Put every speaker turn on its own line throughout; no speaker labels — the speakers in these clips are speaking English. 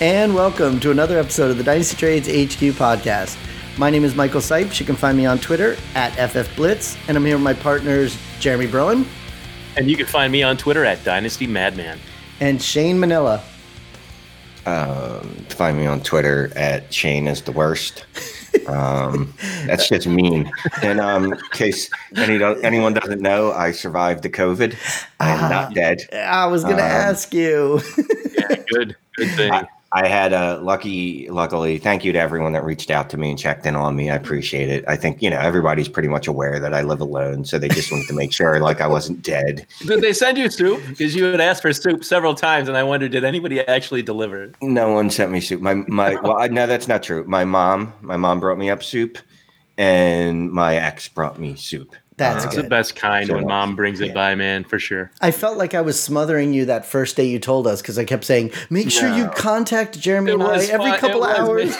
and welcome to another episode of the Dynasty Trades HQ podcast. My name is Michael Sipes. You can find me on Twitter at FFBlitz, and I'm here with my partners Jeremy Broen
And you can find me on Twitter at Dynasty Madman.
and Shane Manila.
Um, find me on Twitter at Shane is the worst. Um, that's just mean. And um, in case any, anyone doesn't know, I survived the COVID. I'm not dead.
I was going to
Um,
ask you.
Yeah, good, good thing.
I, I had a lucky, luckily, thank you to everyone that reached out to me and checked in on me. I appreciate it. I think, you know, everybody's pretty much aware that I live alone. So they just wanted to make sure like I wasn't dead.
Did they send you soup? Because you had asked for soup several times, and I wondered, did anybody actually deliver it?
No one sent me soup. My, my, well, I, no, that's not true. My mom, my mom brought me up soup and my ex brought me soup.
That's
Uh,
good.
the best kind
Sure.
when mom brings it
Yeah.
by, man, for sure.
I felt like I was smothering you that first day you told us because I kept saying, make sure you contact Jeremy
It
and I every
fun-
couple
it
hours.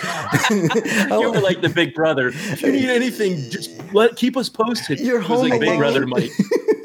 was You were like the big brother. If you need anything, just let keep us posted.
You're
It was like big brother Mike.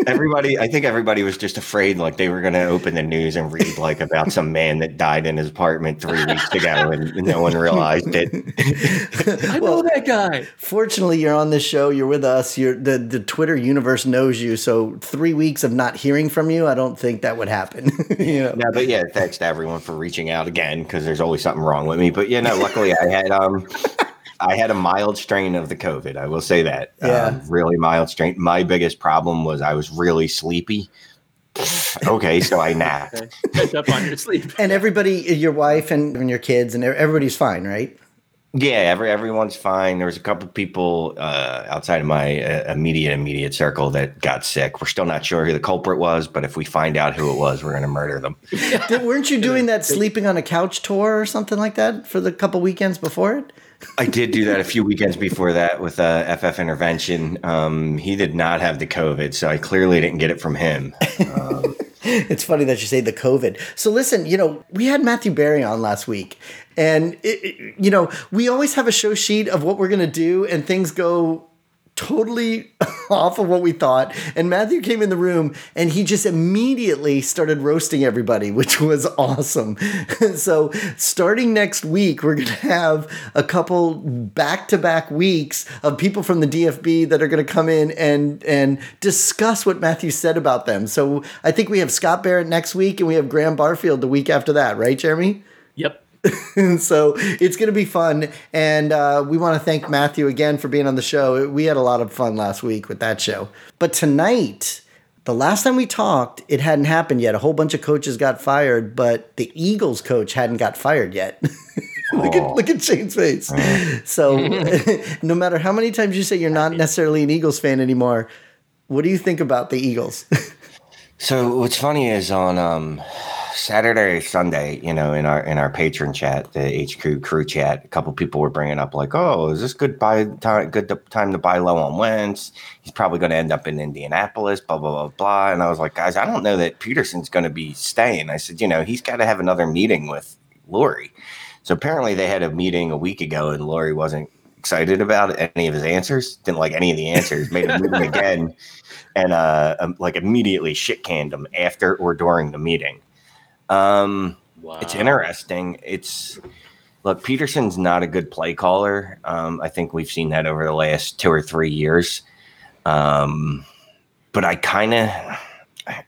everybody i think everybody was just afraid like they were going to open the news and read like about some man that died in his apartment three weeks ago and no one realized it
I know that guy.
Fortunately, you're on this show. You're with us. You're the the Twitter universe knows you. So three weeks of not hearing from you, I don't think that would happen. you know?
no but yeah thanks to everyone for reaching out again because there's always something wrong with me but yeah no luckily i had um i had a mild strain of the covid i will say that
Yeah.
um, really mild strain my biggest problem was i was really sleepy okay so i napped
Okay. Catch up on your sleep.
And everybody, your wife and, and your kids, and everybody's fine, right?
Yeah, every, everyone's fine. There was a couple people uh, outside of my uh, immediate immediate circle that got sick. We're still not sure who the culprit was, but if we find out who it was, we're going to murder them.
Did, weren't you doing that sleeping on a couch tour or something like that for the couple weekends before it?
I did do that a few weekends before that with uh, FF Intervention. Um, he did not have the COVID, so I clearly didn't get it from him. Um,
It's funny that you say the COVID. So listen, you know, we had Matthew Berry on last week, and it, it- you know, we always have a show sheet of what we're gonna do, and things go totally off of what we thought. And Matthew came in the room, and he just immediately started roasting everybody, which was awesome. so starting next week, we're gonna have a couple back-to-back weeks of people from the DFB that are gonna come in and and discuss what Matthew said about them. So I think we have Scott Barrett next week, and we have Graham Barfield the week after that, right, Jeremy? So it's going to be fun. And uh, we want to thank Matthew again for being on the show. We had a lot of fun last week with that show. But tonight, the last time we talked, it hadn't happened yet. A whole bunch of coaches got fired, but the Eagles coach hadn't got fired yet. look at look at Shane's face. So no matter how many times you say you're not necessarily an Eagles fan anymore, what do you think about the Eagles?
So what's funny is on um, Saturday, or Sunday, you know, in our in our patron chat, the HQ crew chat, a couple people were bringing up like, "Oh, is this good buy time? Good to, time to buy low on Wentz? He's probably going to end up in Indianapolis." Blah blah blah blah. And I was like, "Guys, I don't know that Pederson's going to be staying." I said, "You know, he's got to have another meeting with Lurie." So apparently, they had a meeting a week ago, and Lurie wasn't excited about any of his answers. Didn't like any of the answers. Made him meeting again and uh, um, like immediately shit canned them after or during the meeting. Um,
Wow.
It's interesting. It's look, Pederson's not a good play caller. Um, I think we've seen that over the last two or three years. Um, but I kind of,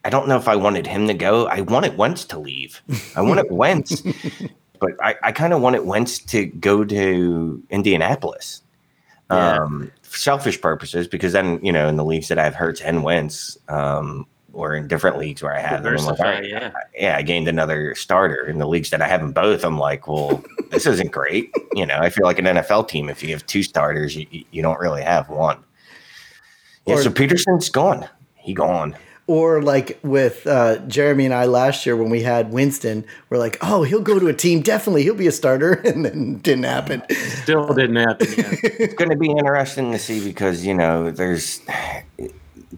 I don't know if I wanted him to go. I wanted Wentz to leave. I wanted Wentz, but I, I kind of wanted Wentz to go to Indianapolis.
Yeah.
Um, selfish purposes, because then you know in the leagues that I have Hurts and Wentz, um, or in different leagues where I have them, like,
Diversify, yeah.
yeah, I gained another starter in the leagues that I have them both. I'm like, well, this isn't great. You know, I feel like an NFL team. If you have two starters, you, you don't really have one. Yeah,
Or-
so Pederson's gone. He gone.
Or like with uh, Jeremy and I last year when we had Winston, we're like, oh, he'll go to a team. Definitely, he'll be a starter, and then didn't happen.
Still didn't happen. Yeah.
It's going to be interesting to see because you know there's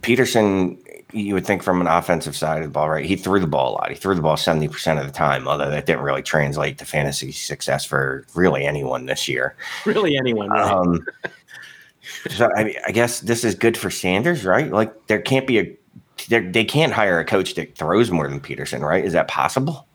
Pederson. You would think from an offensive side of the ball, right? He threw the ball a lot. He threw the ball seventy percent of the time, although that didn't really translate to fantasy success for really anyone this year.
really, anyone. Right?
Um, so I, mean, I guess this is good for Sanders, right? Like there can't be a they can't hire a coach that throws more than Pederson, right? Is that possible?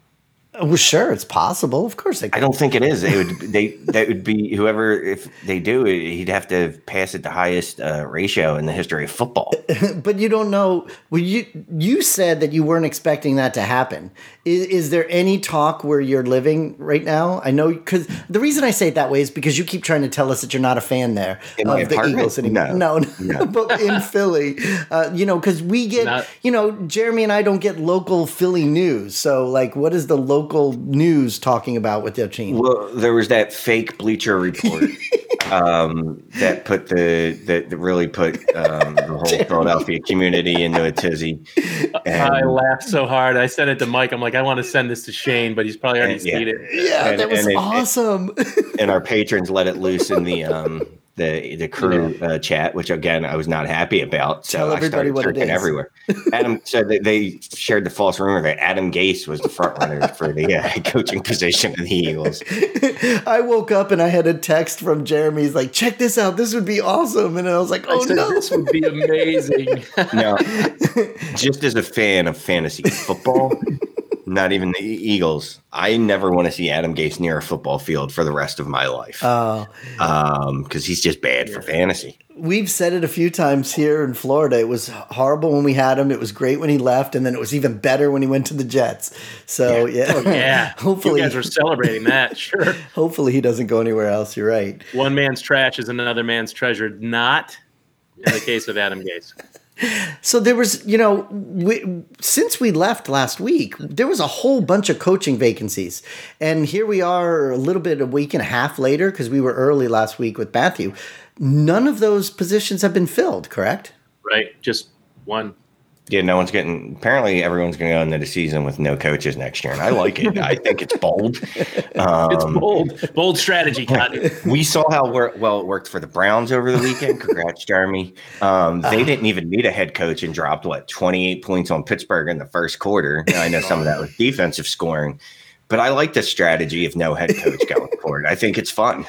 Well, sure, it's possible. Of course, they
I don't think it is. They would they that would be whoever if they do he'd have to pass at the highest uh, ratio in the history of football.
but you don't know. Well, you you said that you weren't expecting that to happen. Is, is there any talk where you're living right now? I know because the reason I say it that way is because you keep trying to tell us that you're not a fan there
In
of the? Eagles anymore. No,
No.
no, but in Philly, uh, you know, because we get,
Not-
you know, Jeremy and I don't get local Philly news. So, like, what is the local news talking about with their team?
Well, there was that fake Bleacher Report um, that put the that that really put um, the whole Philadelphia community into a tizzy. And,
I laughed so hard. I sent it to Mike. I'm like, I want to send this to Shane, but he's probably already
And- yeah.
seen it.
yeah,
and-
that was
and it-
awesome.
and our patrons let it loose in the um, the the crew uh, chat, which again I was not happy about. So
Tell
I
everybody
started
what it
searching everywhere. Adam said that they shared the false rumor that Adam Gase was the front runner for the uh, coaching position of the Eagles.
I woke up and I had a text from Jeremy. He's like, check this out. This would be awesome. And I was like,
I
oh
said,
no.
this would be amazing.
Now, just as a fan of fantasy football, not even the Eagles, I never want to see Adam Gase near a football field for the rest of my life
Uh,
because he's just bad for fantasy.
we've said it a few times here in Florida. It was horrible when we had him. It was great when he left. And then it was even better when he went to the Jets. So, yeah.
Oh, yeah.
hopefully,
you guys were celebrating that. Sure.
hopefully he doesn't go anywhere else. You're right.
One man's trash is another man's treasure. Not in the case of Adam Gase.
So there was, you know, we, since we left last week, there was a whole bunch of coaching vacancies, and here we are, a little bit a week and a half later, because we were early last week with Matthew. None of those positions have been filled, correct?
Right? Just one.
Yeah, no one's getting. Apparently, everyone's going to go into the season with no coaches next year, and I like it. I think it's bold. Um,
It's bold. Bold strategy, Cotton.
we saw how well it worked for the Browns over the weekend. Congrats, Jeremy. Um, they didn't even need a head coach and dropped what twenty eight points on Pittsburgh in the first quarter. Now, I know some of that was defensive scoring, but I like the strategy of no head coach going forward. I think it's fun.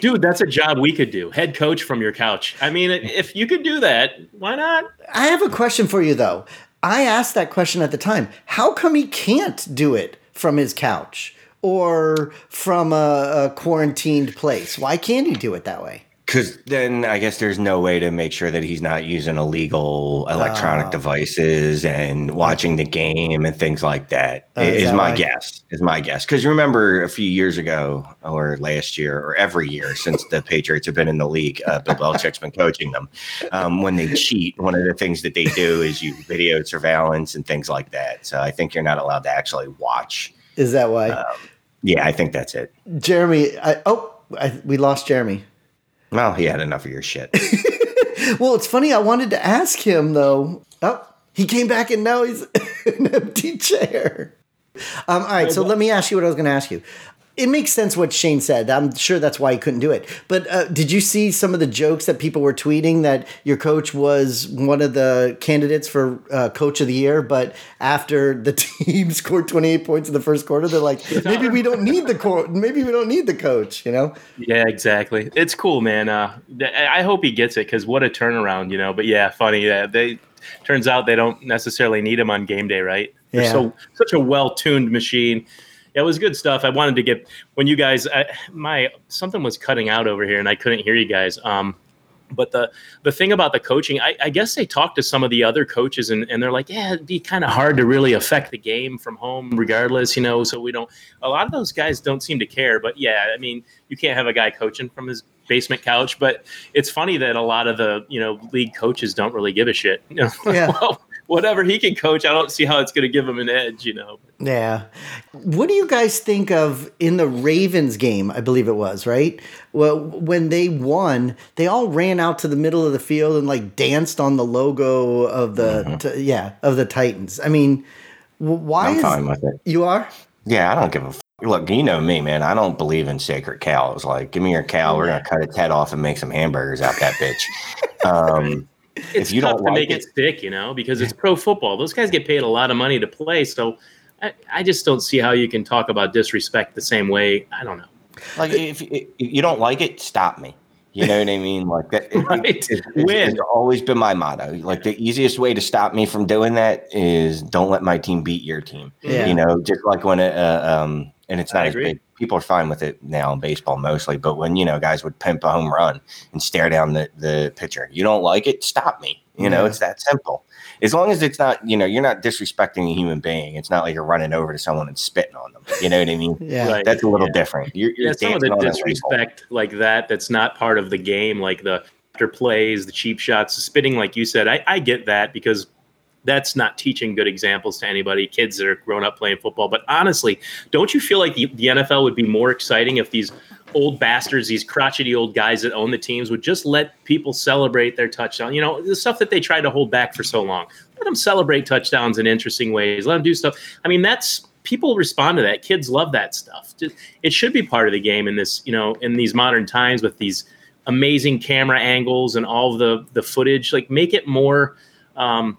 Dude, that's a job we could do. Head coach from your couch. I mean, if you could do that, why not?
I have a question for you, though. I asked that question at the time. How come he can't do it from his couch or from a, a quarantined place? Why can't he do it that way?
Because then I guess there's no way to make sure that he's not using illegal electronic
Oh.
devices and watching the game and things like that.
Oh, is
is
that
my guess. Is my guess. Because remember a few years ago or last year or every year since the Patriots have been in the league, uh, Bill Belichick's been coaching them. Um, when they cheat, one of the things that they do is you video surveillance and things like that. So I think you're not allowed to actually watch.
Is that why?
Uh, Yeah, I think that's it.
Jeremy, I, oh, I, we lost Jeremy.
Well, he had enough of your shit.
Well, it's funny. I wanted to ask him though. Oh, he came back and now he's an empty chair. Um, all right, so let me ask you what I was going to ask you. It makes sense what Shane said. I'm sure that's why he couldn't do it. But uh, did you see some of the jokes that people were tweeting that your coach was one of the candidates for uh, coach of the year? But after the team scored 28 points in the first quarter, they're like, maybe we don't need the co- maybe we don't need the coach. You know?
Yeah, exactly. It's cool, man. Uh, I hope he gets it because what a turnaround, you know. But yeah, funny. Yeah, they turns out they don't necessarily need him on game day, right? They're
Yeah.
so such a well tuned machine. Yeah, it was good stuff. I wanted to get when you guys, I, my something was cutting out over here and I couldn't hear you guys. Um, but the the thing about the coaching, I, I guess they talked to some of the other coaches and, and they're like, yeah, it'd be kind of hard to really affect the game from home, regardless, you know. So we don't. A lot of those guys don't seem to care. But yeah, I mean, you can't have a guy coaching from his basement couch. But it's funny that a lot of the you know league coaches don't really give a shit. You know,
Yeah.
well, whatever he can coach, I don't see how it's going to give him an edge. You know.
Yeah. What do you guys think of in the Ravens game? I believe it was, right? Well, when they won, they all ran out to the middle of the field and like danced on the logo of the t- yeah, of the Titans. I mean, why
I'm
is
fine with it.
you are?
Yeah, I don't give a f- look. You know me, man. I don't believe in sacred cows. Like, give me your cow. We're gonna cut its head off and make some hamburgers out that bitch. Um,
It's
if you
tough
don't
to
like
make it
it,
stick, you know, because it's pro football. Those guys get paid a lot of money to play, so I, I just don't see how you can talk about disrespect the same way. I don't know.
like if, if you don't like it, stop me. You know what I mean? Like that.
Right.
it- it's-
Win.
It's always been my motto. Like the easiest way to stop me from doing that is don't let my team beat your team.
Yeah.
You know, just like when it, uh, um, and it's
I
not as
agree.
big. People are fine with it now in baseball mostly, but when you know guys would pimp a home run and stare down the the pitcher, you don't like it. Stop me. You know,
Yeah.
it's that simple. As long as it's not, you know, you're not disrespecting a human being. It's not like you're running over to someone and spitting on them. You know what I mean?
Yeah.
Right.
That's a little
Yeah.
different. You're, you're
yeah, some of the
dancing on
disrespect like that that's not part of the game, like the after plays, the cheap shots, the spitting, like you said. I, I get that because that's not teaching good examples to anybody, kids that are grown up playing football. But honestly, don't you feel like the, the NFL would be more exciting if these old bastards, these crotchety old guys that own the teams would just let people celebrate their touchdown? You know, the stuff that they tried to hold back for so long. Let them celebrate touchdowns in interesting ways. Let them do stuff. I mean, that's people respond to that. Kids love that stuff. It should be part of the game in this, you know, in these modern times with these amazing camera angles and all the the footage. Like, make it more. Um,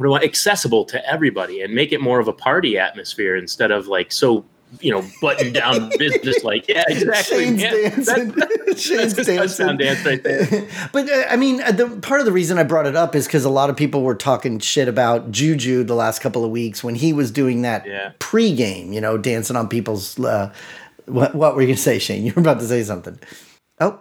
accessible to everybody and make it more of a party atmosphere instead of like so you know button down business like yeah exactly
Shane's
yeah,
dancing.
that-
Shane's
that's
dancing.
dance right there
but uh, I mean, uh, the part of the reason I brought it up is because a lot of people were talking shit about Juju the last couple of weeks when he was doing that
Yeah.
pregame, you know, dancing on people's. Uh, what, what were you gonna say, Shane? You were about to say something. Oh,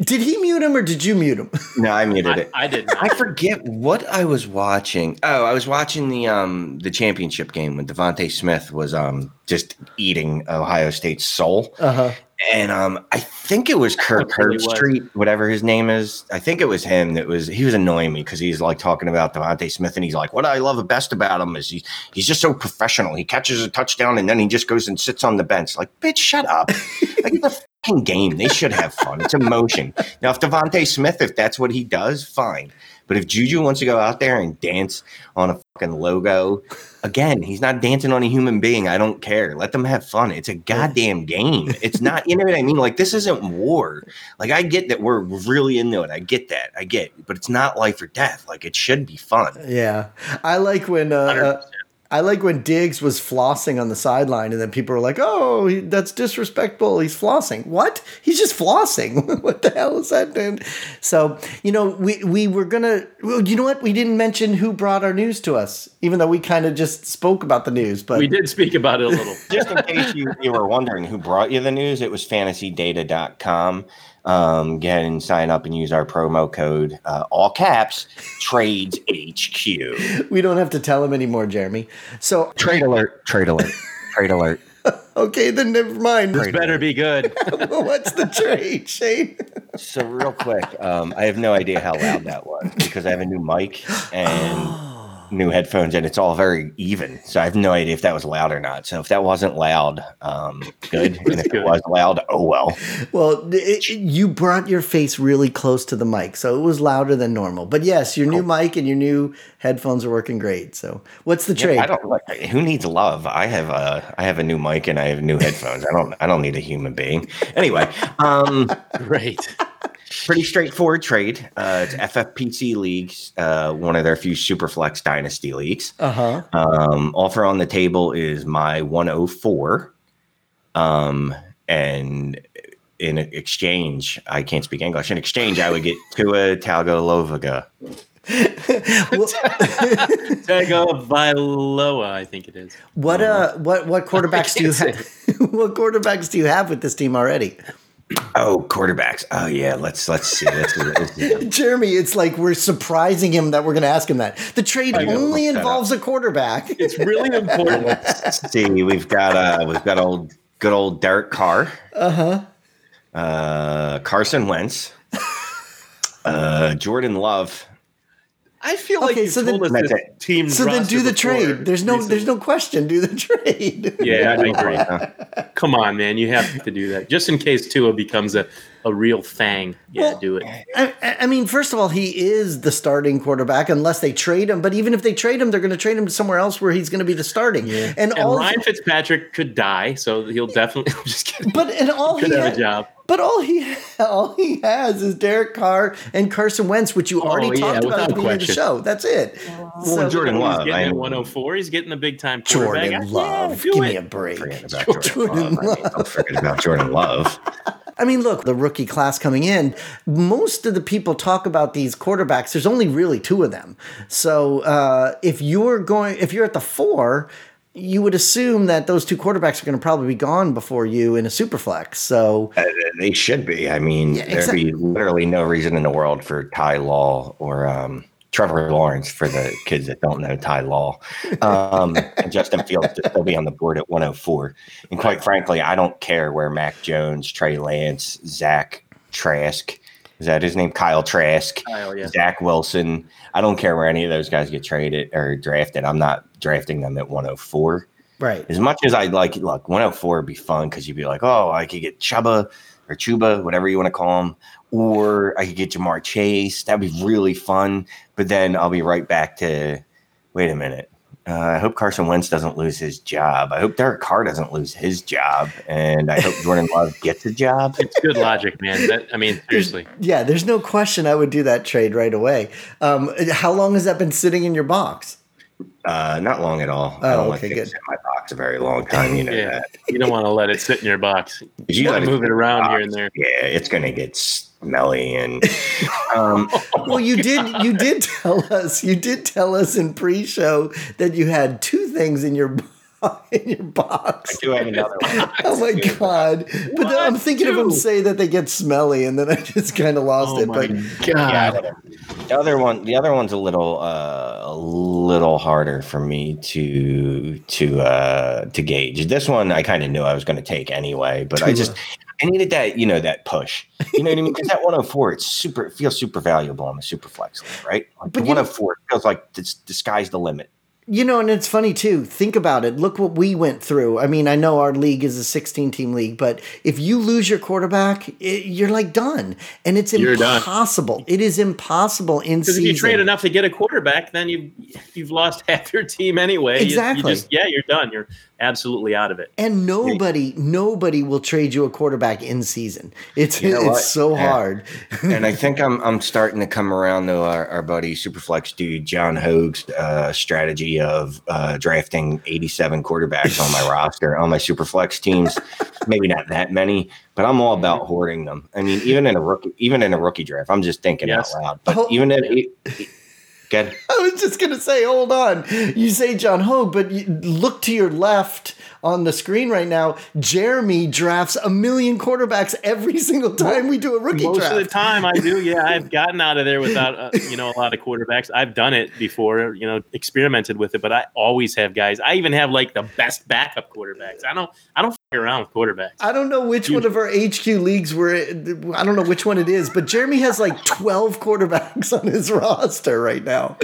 did he mute him or did you mute him?
No, I muted
I,
it.
I did
I forget what I was watching. Oh, I was watching the um the championship game when DeVonta Smith was um just eating Ohio State's soul.
Uh huh.
And um I think it was Kirk
That's what he was.
Herbstreit, whatever his name is. I think it was him that was he was annoying me because he's like talking about DeVonta Smith and he's like, What I love the best about him is he's he's just so professional. He catches a touchdown and then he just goes and sits on the bench. Like, bitch, shut up. like it's a fucking game. They should have fun. It's emotion. Now, if DeVonta Smith, if that's what he does, fine. But if Juju wants to go out there and dance on a fucking logo, again, he's not dancing on a human being. I don't care. Let them have fun. It's a goddamn game. It's not, you know what I mean? Like, this isn't war. Like, I get that we're really into it. I get that. I get, but it's not life or death. Like, it should be fun.
Yeah, I like when uh,
100%.
I like when Diggs was flossing on the sideline, and then people were like, "Oh, that's disrespectful. He's flossing. What? He's just flossing. what the hell is that?" Dude? So you know, we we were gonna. Well, you know what? We didn't mention who brought our news to us, even though we kind of just spoke about the news. But
we did speak about it a little
Just in case you, you were wondering who brought you the news, it was fantasydata.com. Um, get and sign up and use our promo code, uh, all caps, trades HQ.
we don't have to tell him anymore, Jeremy. So
Trade alert, trade alert, trade alert.
okay, then never mind.
Trade
better be good
What's the trade, Shane?
So real quick, um, I have no idea how loud that was because I have a new mic and new headphones, and it's all very even. So I have no idea if that was loud or not. So if that wasn't loud, um, good. And if
good.
it was loud, oh well.
Well, it, it- you brought your face really close to the mic, so it was louder than normal. But yes, your new mic and your new headphones are working great. So, what's the trade?
I don't like who needs love. I have a I have a new mic and I have new headphones. I don't I don't need a human being. Anyway, um,
great
pretty straightforward trade. Uh, it's FFPC leagues, uh, one of their few Superflex Dynasty leagues.
Uh huh.
Um, offer on the table is my 104. Um, and in exchange, I can't speak English. In exchange, I would get Tua Tagovailoa.
Tago Vailoa I think it is
What uh, what what quarterbacks do you
can't
have? what quarterbacks do you have with this team already?
Oh, quarterbacks. Oh yeah, let's let's see. Is, this is
Jeremy, it's like we're surprising him that we're going to ask him that. The trade only involves a quarterback.
it's really important
Let's see. We've got uh we've got old good old Derek Carr.
Uh-huh.
Uh Carson Wentz. Uh Jordan Love.
I feel like
Okay,
you
so
told
then-
us
That's it.
team
So then do the trade. There's no
recently.
there's no question. Do the trade.
Yeah, I agree. Come on, man, you have to do that just in case Tua becomes a, a real thing. Yeah,
Well,
do it.
I, I mean, first of all, he is the starting quarterback unless they trade him. But even if they trade him, they're going to trade him somewhere else where he's going to be the starting. And,
And
all,
Ryan Fitzpatrick could die, so he'll definitely. I'm just kidding.
but and all he
could
he
have
ha-
a job.
But all he all he has is Derek Carr and Carson Wentz, which you already
Oh, yeah,
talked about at the
without
beginning of the show. That's it.
Well, Jordan
He's
Love.
getting
I
at
am
104. He's getting the big time quarterback.
Jordan Love,
do
give
it.
me a break.
forget about Jordan,
Jordan
Love. I mean, don't forget about Jordan Love.
I mean, look, the rookie class coming in, most of the people talk about these quarterbacks. There's only really two of them. So uh, if you're going, if you're at the four, you would assume that those two quarterbacks are going to probably be gone before you in a super flex. So
Uh, they should be. I mean,
Yeah,
there'd be literally no reason in the world for Ty Law or um, Trevor Lawrence for the kids that don't know Ty Law. Um, and Justin Fields to still be on the board at 104. And quite frankly, I don't care where Mac Jones, Trey Lance, Zach Trask, is that his name? Kyle Trask,
Kyle, yeah.
Zach Wilson. I don't care where any of those guys get traded or drafted. I'm not drafting them at 104
right,
as much as I'd like, look, 104 would be fun because you'd be like, oh, I could get Chuba or Chuba, whatever you want to call him, or I could get Ja'Marr Chase. That'd be really fun. But then I'll be right back to, wait a minute. Uh, I hope Carson Wentz doesn't lose his job. I hope Derek Carr doesn't lose his job, and I hope Jordan Love gets a job.
It's good logic, man. That, I mean, seriously.
yeah. There's no question I would do that trade right away. Um, how long has that been sitting in your box?
Uh, not long at all. I
Oh,
don't like
okay,
things
good.
in my box a very long time. You know
Yeah,
that.
you don't want to let it sit in your box. You
You
got to move it around here and there.
Yeah, it's gonna get smelly and um,
Well, you did. You did tell us. You did tell us in pre-show that you had two things in your in your box.
I do have another one.
Oh my god! But then I'm
What?
thinking of them say that they get smelly, and then I just kind of lost
Oh
it.
my
But
Yeah,
god!
The other one, the other one's a little, uh, a little harder for me to to uh, to gauge. This one, I kind of knew I was going to take anyway, but I just I needed that, you know, that push. You know what I mean? Because that 104, it's super, it feels super valuable on the super flex right? Like
But
the
you know-
104 feels like it's, the sky's the limit.
You know, and it's funny too. Think about it. Look what we went through. I mean, I know our league is a 16 team league, but if you lose your quarterback, it, you're like done, and it's
You're done.
impossible. It is impossible in
Because
season.
if you trade enough to get a quarterback, then you you've lost half your team anyway. You-
Exactly.
You, just yeah, you're done. You're absolutely out of it.
and nobody, nobody will trade you a quarterback in season. It's
You know
it's
what?
so
Yeah.
hard.
and I think I'm I'm starting to come around to our, our buddy Superflex dude John Hoag's uh, strategy of uh, drafting 87 quarterbacks on my roster on my Superflex teams. Maybe not that many, but I'm all about hoarding them. I mean, even in a rookie, even in a rookie draft, I'm just thinking
Yes.
out loud. But
Oh,
even in good,
I was just gonna say, hold on. You say John Hogue, but you look to your left on the screen right now. Jeremy drafts a million quarterbacks every single time we do a rookie
Most
draft.
of the time, I do. Yeah, I've gotten out of there without uh, you know a lot of quarterbacks. I've done it before. You know, experimented with it, but I always have guys. I even have like the best backup quarterbacks. I don't. I don't f- around with quarterbacks.
I don't know which one of our HQ leagues we're. I don't know which one it is, but Jeremy has like twelve quarterbacks on his roster right now.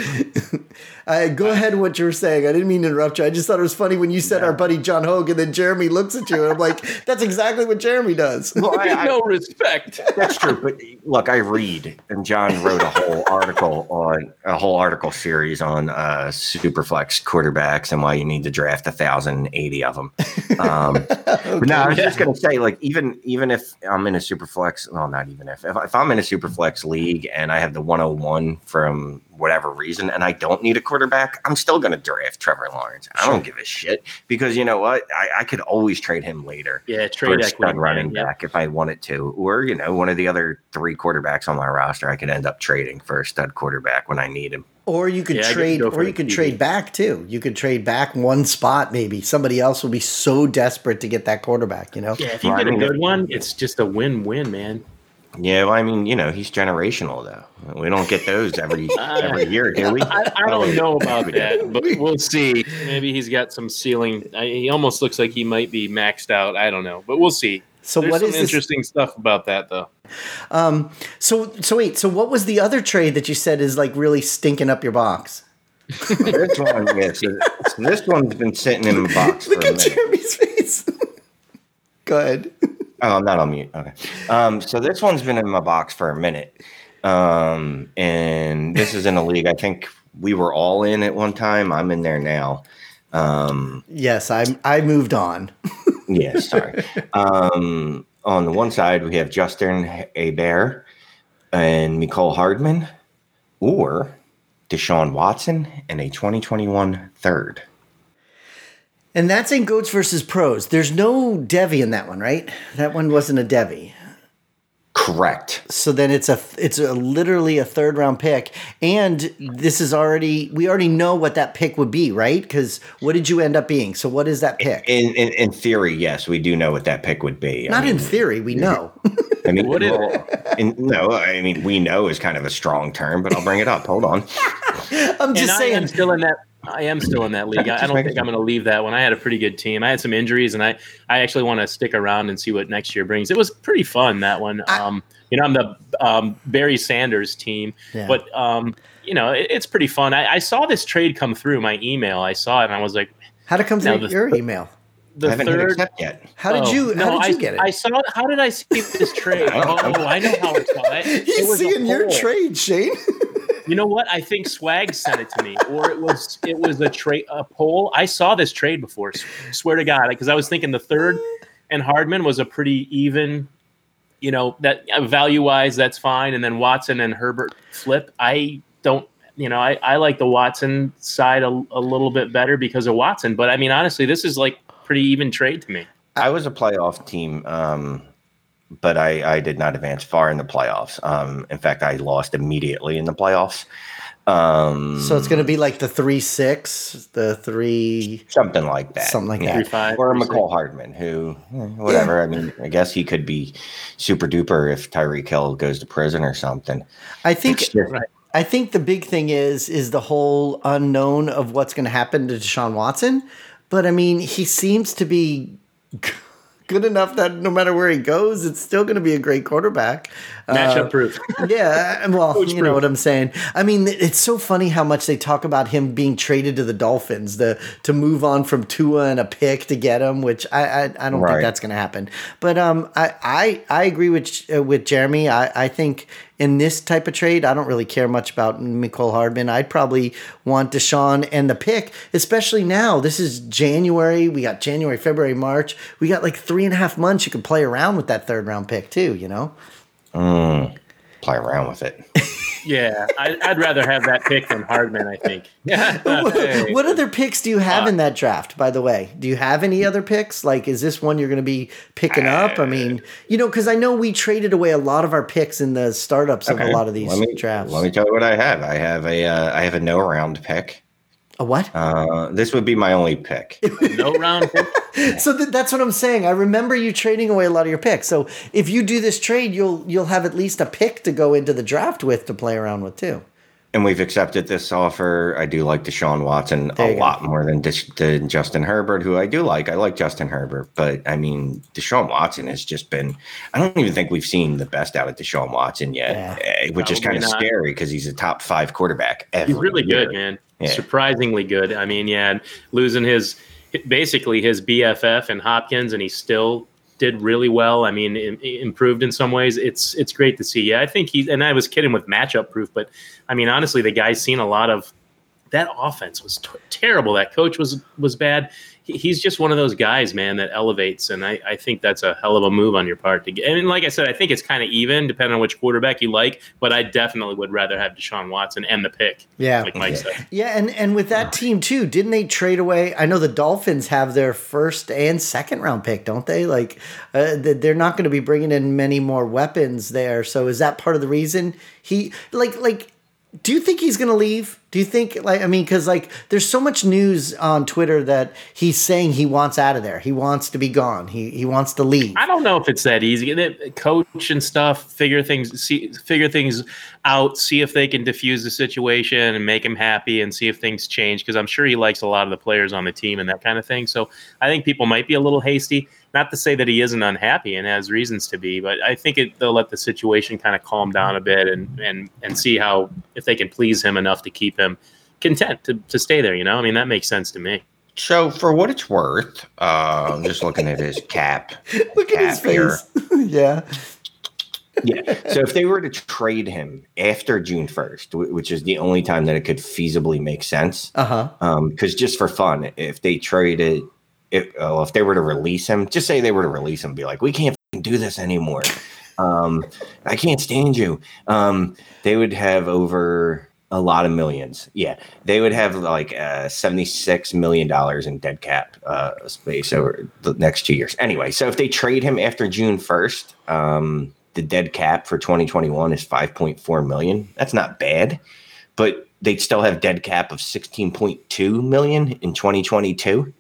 uh, go ahead, with what you were saying. I didn't mean to interrupt you. I just thought it was funny when you said our buddy John Hogue, and then Jeremy looks at you, and I'm like, that's exactly what Jeremy does.
well, I, I,
no respect.
That's true, but look, I read, and John wrote a whole article on a whole article series on uh, Superflex quarterbacks and why you need to draft a thousand eighty of them. Um, No, I was just gonna say, like, even even if I'm in a Superflex, well, not even if if, if I'm in a Superflex league and I have the 101 from whatever reason, and I don't need a quarterback, I'm still gonna draft Trevor Lawrence. I don't give a shit because you know what, I, I could always trade him later
Yeah,
for
trade
stud running
yeah.
back if I wanted to, or you know, one of the other three quarterbacks on my roster, I could end up trading for a stud quarterback when I need him.
Or you could
Yeah,
trade,
go
or you could trade back too. You could trade back one spot, maybe somebody else will be so desperate to get that quarterback. You know,
Yeah, if you
Well, I
get a good one, it's just a win-win, man.
Yeah, well, I mean, you know, he's generational though. We don't get those every every year, do we?
I, I don't know about that, but we'll see. Maybe he's got some ceiling. I, he almost looks like he might be maxed out. I don't know, but we'll see.
So
There's
what
some
is this-
interesting stuff about that, though.
Um, so so wait, so what was the other trade that you said is like really stinking up your box?
this one, yeah, so, so this one's been sitting in the box for
Look
a
at
minute.
Jeremy's face. Go ahead.
Oh, I'm not on mute. Okay. Um, so this one's been in my box for a minute. Um, and this is in a league I think we were all in at one time. I'm in there now. Um,
Yes, I I moved on.
Yeah, sorry. um, on the one side, we have Justin Herbert and Mecole Hardman, or Deshaun Watson and a 2021 third.
And that's in goats versus pros. There's no Devy in that one, right? That one wasn't a Devy.
Correct.
So then it's a it's a literally a third round pick, and this is already we already know what that pick would be, right? Because what did you end up being? So what is that pick?
In, in in theory, yes, we do know what that pick would be. I
Not in theory, we know.
I mean,
What is
well, in, no, I mean we know is kind of a strong term, but I'll bring it up. Hold on.
I'm just
and I
saying.
am still in that. I am still in that league. I, I don't
making
think I'm going to leave that one. I had a pretty good team. I had some injuries, and I, I actually want to stick around and see what next year brings. It was pretty fun that one.
I-
Um, you know, I'm the um, Barry Sanders team,
Yeah.
but um, you know, it, it's pretty fun. I, I saw this trade come through my email. I saw it, and I was like,
How did it come through
the-
your email?
I haven't hit
third.
accept yet.
How did
Oh,
you How
no,
did you
I,
get it?
I saw. How did I see this trade?
I don't
oh, I know how I saw it. It
He's
was
seeing your trade, Shane.
You know what? I think Swag sent it to me, or it was it was a trade a poll. I saw this trade before. Swear to God, because I was thinking the third and Hardman was a pretty even. You know that value wise, that's fine, and then Watson and Herbert flip. I don't. You know, I, I like the Watson side a, a little bit better because of Watson. But I mean, honestly, this is like pretty even trade to me.
I was a playoff team, um, but I, I did not advance far in the playoffs. Um, in fact, I lost immediately in the playoffs. Um,
so it's going to be like the three six, the three.
something like that.
Something like
Yeah.
Three five
Or
three,
Mecole Hardman, who, eh, whatever. I mean, I guess he could be super duper if Tyreek Hill goes to prison or something.
I think
just-
Right.
I think the big thing is is the whole unknown of what's going to happen to Deshaun Watson. But I mean, he seems to be good enough that no matter where he goes, it's still going to be a great quarterback.
matchup
Uh,
proof.
yeah, well,
Coach
you know what I'm saying. I mean, it's so funny how much they talk about him being traded to the Dolphins, the to move on from Tua and a pick to get him, which I I, I don't think that's going to happen. But um, I I, I agree with uh, with Jeremy. I, I think in this type of trade, I don't really care much about Mecole Hardman. I'd probably want Deshaun and the pick, especially now. This is January. We got January, February, March. We got like three and a half months. You can play around with that third round pick too. You know.
Mm, play around with it.
Yeah, I, I'd rather have that pick than Hardman. I think. Yeah. Hey.
what other picks do you have
Uh,
in that draft, by the way? Do you have any other picks? Like, is this one you're going to be picking up? I mean, you know, because I know we traded away a lot of our picks in the startups of a lot of these
let me,
drafts.
Let me tell you what I have. I have a uh, I have a no round pick.
A what?
Uh, this would be my only pick.
no round pick.
so th- that's what I'm saying. I remember you trading away a lot of your picks. So if you do this trade, you'll you'll have at least a pick to go into the draft with to play around with too.
And we've accepted this offer. I do like Deshaun Watson a
go.
lot more than, Dis- than Justin Herbert, who I do like. I like Justin Herbert, but I mean, Deshaun Watson has just been. I don't even think we've seen the best out of Deshaun Watson yet,
Yeah.
eh, which is kind of scary because he's a top five quarterback. Every
He's really
year.
good, man.
Yeah.
Surprisingly good. I mean, yeah, losing his basically his BFF and Hopkins, and he's still did really well. I mean, im- improved in some ways. It's it's great to see. Yeah, I think he's. And I was kidding with matchup proof, but I mean, honestly, the guy's seen a lot of. That offense was t- terrible. That coach was was bad. He, he's just one of those guys, man, that elevates, and I, I think that's a hell of a move on your part to get. And like I said, I think it's kind of even, depending on which quarterback you like. But I definitely would rather have Deshaun Watson and the pick
Yeah.
like Mike said.
Yeah, and and with that team too, didn't they trade away? I know the Dolphins have their first and second round pick, don't they? Like, uh, they're not going to be bringing in many more weapons there. So is that part of the reason he like like? Do you think he's going to leave? Do you think like I mean because like there's so much news on Twitter that he's saying he wants out of there. He wants to be gone. He he wants to leave.
I don't know if it's that easy. Coach and stuff figure things see figure things out, see if they can diffuse the situation and make him happy, and see if things change. Because I'm sure he likes a lot of the players on the team and that kind of thing. So I think people might be a little hasty. Not to say that he isn't unhappy and has reasons to be, but I think it, they'll let the situation kind of calm down a bit and and and see how if they can please him enough to keep him content to, to stay there. You know, I mean that makes sense to me.
So, for what it's worth, uh, I'm just looking at his cap.
Look at his
cap here.
face. yeah.
yeah. So if they were to trade him after June 1st, which is the only time that it could feasibly make sense,
Uh huh.
because just for fun, if they traded, if, oh, if they were to release him, just say they were to release him, be like, we can't do this anymore. Um, I can't stand you. Um, they would have over a lot of millions. Yeah, they would have like uh, seventy-six million dollars in dead cap uh, space over the next two years. Anyway, so if they trade him after June first, um, the dead cap for 2021 is 5.4 million. That's not bad, but they'd still have dead cap of 16.2 million in 2022.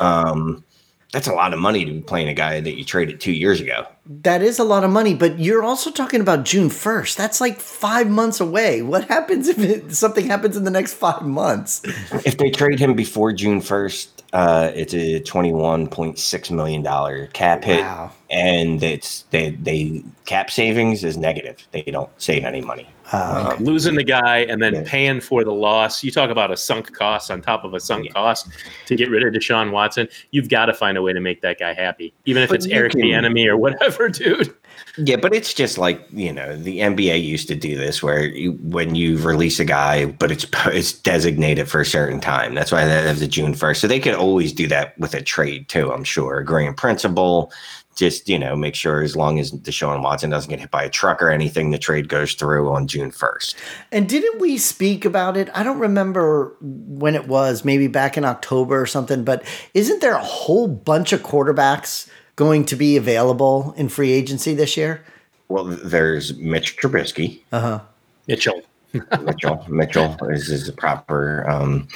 Um, that's a lot of money to be playing a guy that you traded two years ago.
That is a lot of money, but you're also talking about June 1st. That's like five months away. What happens if it, something happens in the next five months?
If they trade him before June 1st, uh, it's a twenty-one point six million dollar cap hit,
Wow.
and it's they they cap savings is negative. They don't save any money.
Uh,
Um,
losing the guy and then
Yeah.
paying for the loss. You talk about a sunk cost on top of a sunk cost to get rid of Deshaun Watson. You've got to find a way to make that guy happy, even if
But
it's Eric
can-
Enemy or whatever, dude.
Yeah, but it's just like you know the NBA used to do this, where you, when you release a guy, but it's it's designated for a certain time. That's why that is the June first. So they could always do that with a trade too. I'm sure, agree in principle. Just you know, make sure as long as Deshaun Watson doesn't get hit by a truck or anything, the trade goes through on June first.
and didn't we speak about it? I don't remember when it was, maybe back in October or something, but isn't there a whole bunch of quarterbacks going to be available in free agency this year?
Well, there's Mitch Trubisky.
Uh huh.
Mitchell.
Mitchell. Mitchell is, is the proper um,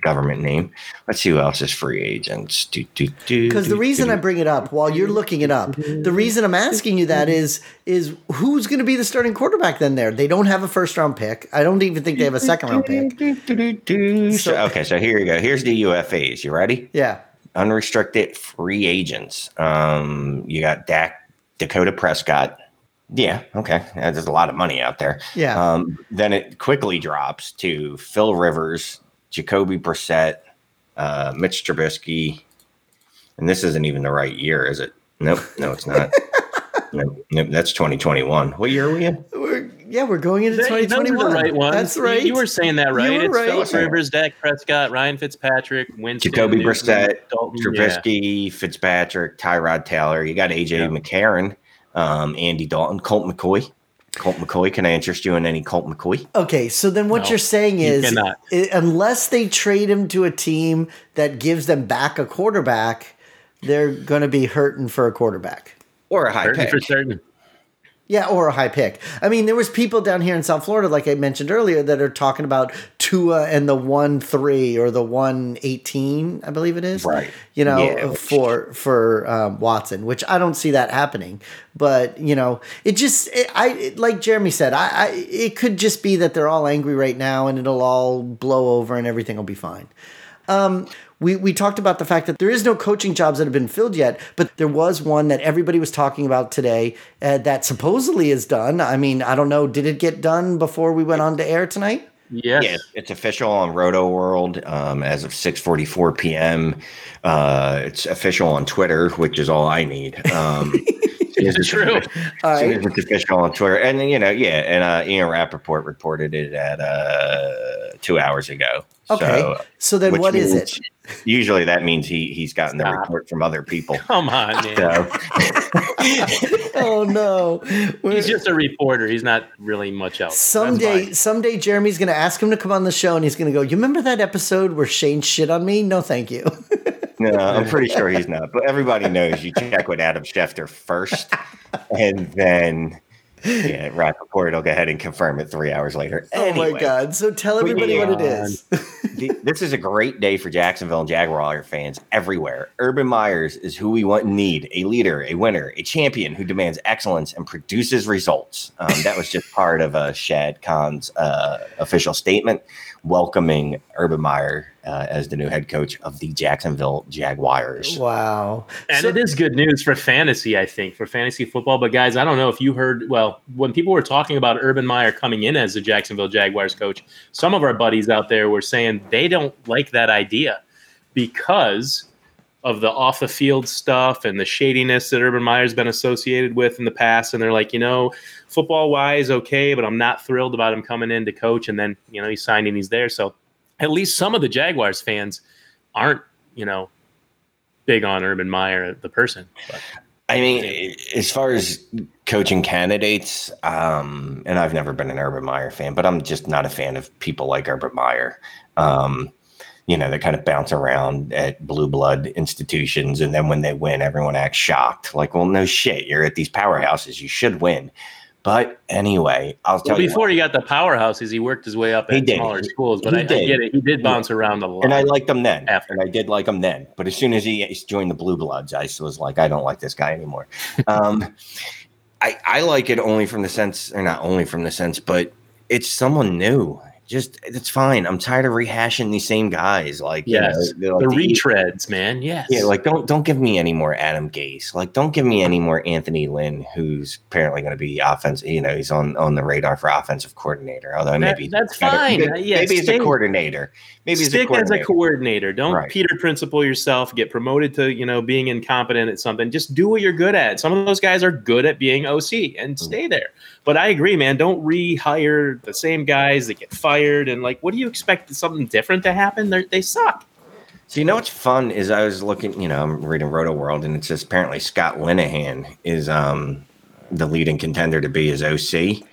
government name. Let's see who else is free agents.
Because
Because
the reason I bring it up while you're looking it up, the reason I'm asking you that is is who's going to be the starting quarterback then? There, they don't have a first round pick. I don't even think they have a second round pick.
So, okay, so here you go. Here's the UFAs. You ready?
Yeah.
Unrestricted free agents. Um, you got Dak, Dakota Prescott. Yeah, okay. There's a lot of money out there.
Yeah.
Um, then it quickly drops to Phil Rivers, Jacoby Brissett, uh, Mitch Trubisky, and this isn't even the right year, is it? Nope, no, it's not. nope, nope, that's 2021. What year are we in?
We're, yeah, we're going into 2021.
right ones.
That's right.
You, were saying that right.
were
it's
right.
Philip Rivers, Dak Prescott, Ryan Fitzpatrick, Winston,
Jacoby
Newton,
Brissett,
Dalton, yeah.
Fitzpatrick, Tyrod Taylor. You got AJ
Yeah.
McCarron, um, Andy Dalton, Colt McCoy. Colt McCoy. Can I interest you in any Colt McCoy?
Okay, so then what
No,
you're saying is,
cannot.
i- unless they trade him to a team that gives them back a quarterback, they're going to be hurting for a quarterback.
Or a high
Certain
pick?
for certain.
Yeah, or a high pick. I mean, there was people down here in South Florida, like I mentioned earlier, that are talking about Tua and the one three or the one eighteen, I believe it is.
Right.
You know,
Yeah,
for for um, Watson, which I don't see that happening. But you know, it just it, I it, like Jeremy said, I, I it could just be that they're all angry right now, and it'll all blow over, and everything will be fine. We, we talked about the fact that there is no coaching jobs that have been filled yet, but there was one that everybody was talking about today uh, that supposedly is done. I mean, I don't know. Did it get done before we went on to air tonight?
Yes.
Yeah, it's official on Rotoworld um, as of 6:44 p.m. Uh, it's official on Twitter, which is all I need. Um,
It's true.
All
As soon
right.
it's official on Twitter, and you know, yeah, and uh, Ian Rapoport reported it at uh, two hours ago.
Okay.
So,
So then what is it?
Usually, that means he he's gotten the report from other people.
Come on, man.
So,
Oh no.
He's just a reporter. He's not really much else.
Someday, someday, Jeremy's going to ask him to come on the show, and he's going to go. You remember that episode where Shane shit on me? No, thank you.
no, I'm pretty sure he's not. But everybody knows you check with Adam Schefter first, and then yeah, Rapoport will go ahead and confirm it three hours later.
Oh my god! So tell everybody what it is.
This is a great day for Jacksonville and Jaguar fans everywhere. Urban Meyers is who we want and need a leader, a winner, a champion who demands excellence and produces results. Um, that was just part of uh, Shad Khan's uh, official statement welcoming Urban Meyer uh, as the new head coach of the Jacksonville Jaguars.
Wow.
And
So-
it is good news for fantasy, I think, for fantasy football. But guys, I don't know if you heard. Well, when people were talking about Urban Meyer coming in as the Jacksonville Jaguars coach, some of our buddies out there were saying they don't like that idea because of the off the field stuff and the shadiness that Urban Meyer's been associated with in the past. And they're like, you know, football wise, okay, but I'm not thrilled about him coming in to coach. And then, you know, he's signed and he's there. So at least some of the Jaguars fans aren't, you know, big on Urban Meyer, the person. But
I mean, as far as coaching candidates, um, and I've never been an Urban Meyer fan, but I'm just not a fan of people like Urban Meyer. Um, you know, they kind of bounce around at blue blood institutions. And then when they win, everyone acts shocked. Like, well, no shit. You're at these powerhouses. You should win. But anyway, I'll tell
well,
you.
Before he got the powerhouses, he worked his way up at smaller
He-
schools. But I, I
did.
get it. He did bounce around a lot.
and I liked him then.
After.
And I did like him then. But as soon as he joined the Blue Bloods, I was like, I don't like this guy anymore. um, I, I like it only from the sense, or not only from the sense, but it's someone new. Just it's fine. I'm tired of rehashing these same guys. Like, you
yes,
know, they're like
the
the-
retreads, man. Yes.
Yeah, like don't don't give me any more Adam Gase. Like don't give me any more Anthony Lynn, who's apparently going to be offense. You know, he's on on the radar for offensive coordinator. Although
That-
maybe
that's fine.
Maybe,
Uh, yeah,
maybe he's a coordinator. Maybe he's a
stick as a
coordinator.
Don't
Right.
Peter Principle yourself. Get promoted to you know being incompetent at something. Just do what you're good at. Some of those guys are good at being OC and
Mm-hmm.
stay there. But I agree, man. Don't rehire the same guys that get fired. And like, what do you expect something different to happen? They're, they suck.
So you know what's fun is I was looking, you know, I'm reading Rotoworld, and it says apparently Scott Linehan is um the leading contender to be his OC,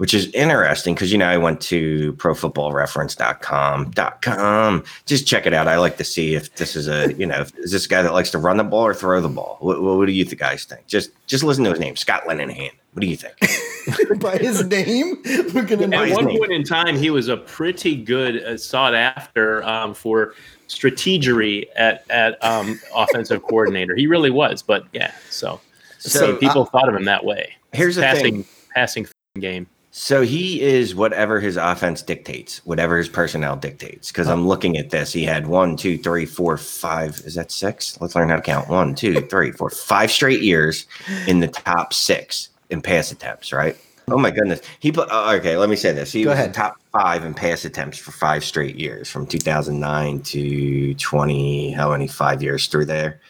which is interesting because you know I went to ProFootballReference.com dot com. Just check it out. I like to see if this is a you know if, is this a guy that likes to run the ball or throw the ball. What, what, do you th- guys think? Just just listen to his name, Scott Linehan. What do you think?
By his name, we're gonna
At one
name.
point in time, he was a pretty good, uh, sought after um, for strategery at at um, offensive coordinator. He really was. But yeah, so,
So,
people thought of him that way.
Here's the
passing
thing.
passing game.
So he is whatever his offense dictates, whatever his personnel dictates. Because I'm looking at this. He had one, two, three, four, five. Is that six? Let's learn how to count. One, two, three, four, five straight years in the top six in pass attempts, right? Oh my goodness. He put, oh, okay, let me say this. He
Go
was
ahead.
top five in pass attempts for five straight years from 2009 to 20, how many, five years through there.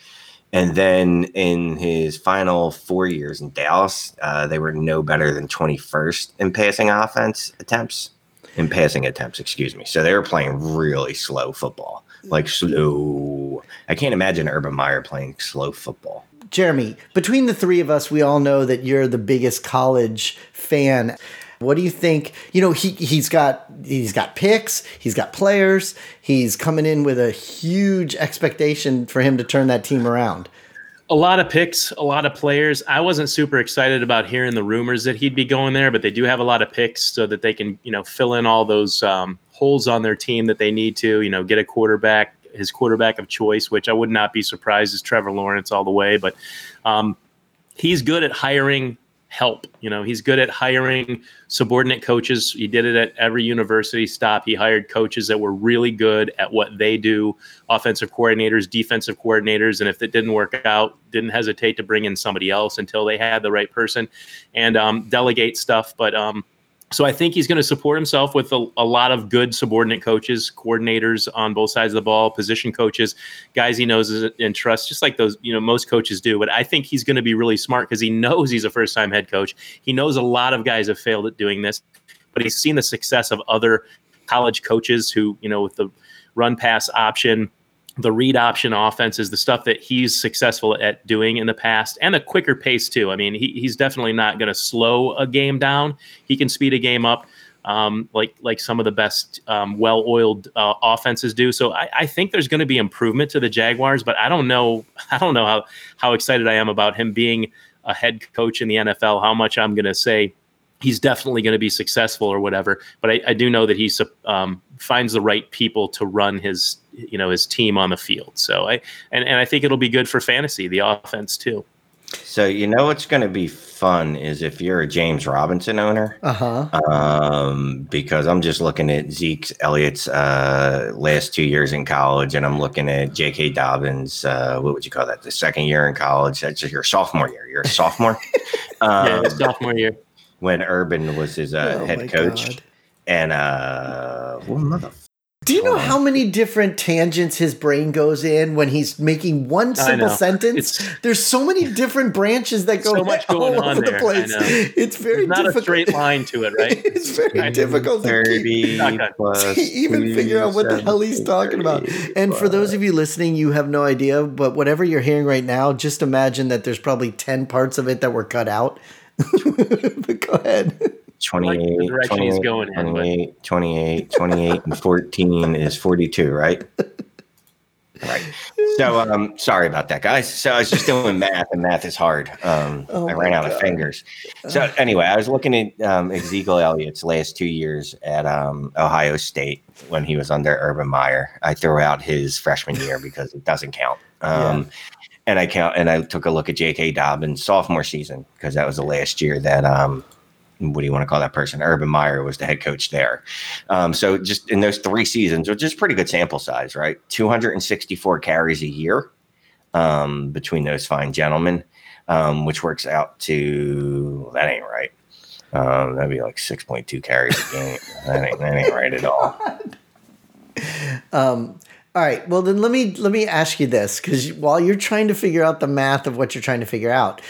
And then in his final four years in Dallas, uh, they were no better than 21st in passing offense attempts, in passing attempts, excuse me. So they were playing really slow football, like slow. I can't imagine Urban Meyer playing slow football.
Jeremy, between the three of us, we all know that you're the biggest college fan. What do you think? You know, he he's got he's got picks, he's got players, he's coming in with a huge expectation for him to turn that team around.
a lot of picks, a lot of players. I wasn't super excited about hearing the rumors that he'd be going there, but they do have a lot of picks so that they can, you know, fill in all those um, holes on their team that they need to, you know, get a quarterback, his quarterback of choice, which I would not be surprised is Trevor Lawrence all the way. But um, he's good at hiring help. You know, he's good at hiring subordinate coaches. He did it at every university stop. He hired coaches that were really good at what they do, offensive coordinators, defensive coordinators, and if it didn't work out, didn't hesitate to bring in somebody else until they had the right person and um, delegate stuff. But um, so I think he's going to support himself with a, a lot of good subordinate coaches, coordinators on both sides of the ball, position coaches, guys he knows and trusts, just like those, you know, most coaches do. But I think he's going to be really smart because he knows he's a first time head coach. He knows a lot of guys have failed at doing this, but he's seen the success of other college coaches who, you know, with the run pass option, the read option offenses, the stuff that he's successful at doing in the past, and a quicker pace too. I mean, he, he's definitely not going to slow a game down. He can speed a game up, um, like like some of the best um, well-oiled uh, offenses do. So I, I think there's going to be improvement to the Jaguars, but I don't know. I don't know how how excited I am about him being a head coach in the NFL. How much I'm going to say he's definitely going to be successful or whatever. But I, I do know that he um, finds the right people to run his you know his team on the field. So I and, and I think it'll be good for fantasy, the offense too.
So you know what's going to be fun is if you're a James Robinson owner,
Uh huh.
um, because I'm just looking at Zeke's Elliott's uh, last two years in college, and I'm looking at J.K. Dobbins. Uh, what would you call that? The second year in college. That's just your sophomore year. You're a sophomore.
Yeah,
um,
his sophomore year.
when Urban was his uh,
Oh
head coach,
God.
and uh, well, mother.
Do you know
on.
how many different tangents his brain goes in when he's making one simple sentence?
It's-
There's so many different branches that go
So much
all
on
over the
there, I
place. It's very
There's not
difficult.
a straight line to it, right?
it's very
I
difficult to keep,
Thirty
Shotgun.
plus
to even figure out what the hell he's talking about. And for those of you listening, you have no idea, but whatever you're hearing right now, just imagine that there's probably 10 parts of it that were cut out. but go ahead.
28, 28,
going in,
28, 28, 28, and 14 is 42, right? Right. So, um, sorry about that, guys. So I was just doing math, and math is hard. Um,
Oh
I ran out
God.
of fingers. So anyway, I was looking at um, Ezekiel Elliott's last two years at um, Ohio State when he was under Urban Meyer. I threw out his freshman year because it doesn't count. Um, And I count, and I took a look at J.K. Dobbins' sophomore season because that was the last year that um, what do you want to call that person? Urban Meyer was the head coach there. Um, so just in those three seasons, which is pretty good sample size, right? 264 carries a year um, between those fine gentlemen, um, which works out to that ain't right. Um, that'd be like 6.2 carries a game. that, ain't, that ain't right at all.
All right. Well, then let me let me ask you this because while you're trying to figure out the math of what you're trying to figure out,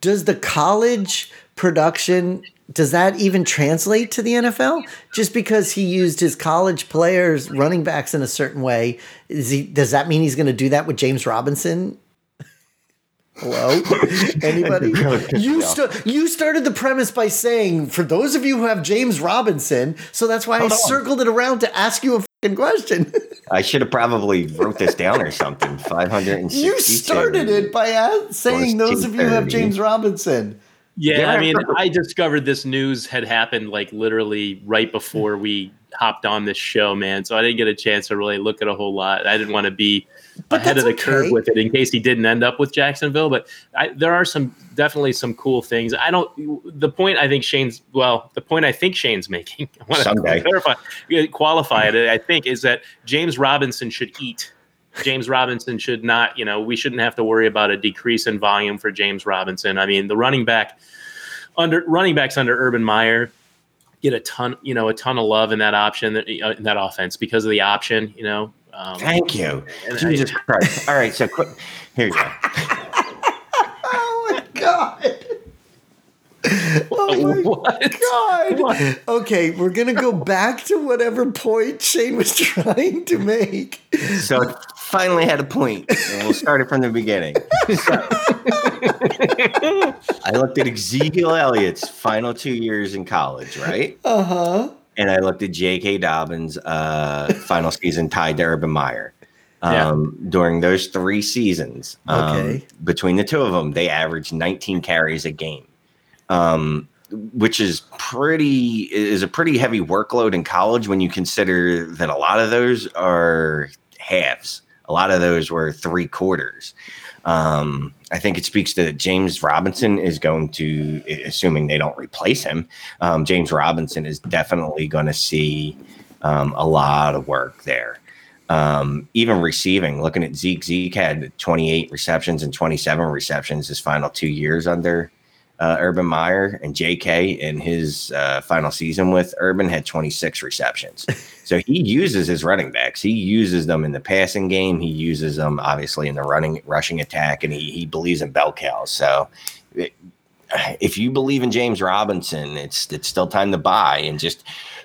does the college production does that even translate to the NFL? Just because he used his college players, running backs in a certain way, is he? Does that mean he's going to do that with James Robinson? Hello, anybody? You st- you started the premise by saying, for those of you who have James Robinson, so that's why
Hold
I
on.
circled it around to ask you a question.
I should have probably wrote this down or something. 560.
You started it by a- saying those of you have James Robinson.
Yeah,
Yeah,
I mean,
I-
I discovered this news had happened like literally right before we hopped on this show, man. So I didn't get a chance to really look at a whole lot. I didn't want to be
But
ahead of the
that's
curve with it in case he didn't end up with Jacksonville. But I, there are some definitely some cool things. I don't. The point I think Shane's well, the point I think Shane's making. I want to clarify, qualify it. I think is that James Robinson should eat. James Robinson should not. You know, we shouldn't have to worry about a decrease in volume for James Robinson. I mean, the running back under running backs under Urban Meyer get a ton, you know, a ton of love in that option, uh, in that offense because of the option, you know. Um,
Thank you.
And I-
Jesus Christ. All right, so quick. Here you go.
Oh my god! Oh my
what?
god!
What?
Okay, we're gonna go back to whatever point Shane was trying to make.
So it finally had a point, and we'll start it from the beginning. So, I looked at Ezekiel Elliott's final two years in college, right?
Uh huh.
And I looked at J.K. Dobbins' uh, final season tied to Urban Meyer.
Yeah.
Um, During those three seasons, um,
Okay.
between the two of them, they averaged 19 carries a game, um, which is pretty is a pretty heavy workload in college when you consider that a lot of those are halves. A lot of those were three quarters. Um, I think it speaks to James Robinson is going to, assuming they don't replace him, um, James Robinson is definitely going to see um, a lot of work there. Um, even receiving, looking at Zeke, Zeke had 28 receptions and 27 receptions his final two years under uh, Urban Meyer, and JK in his uh, final season with Urban had 26 receptions. so he uses his running backs. He uses them in the passing game. He uses them obviously in the running rushing attack, and he he believes in bell cows. So. it- if you believe in James Robinson, it's it's still time to buy and just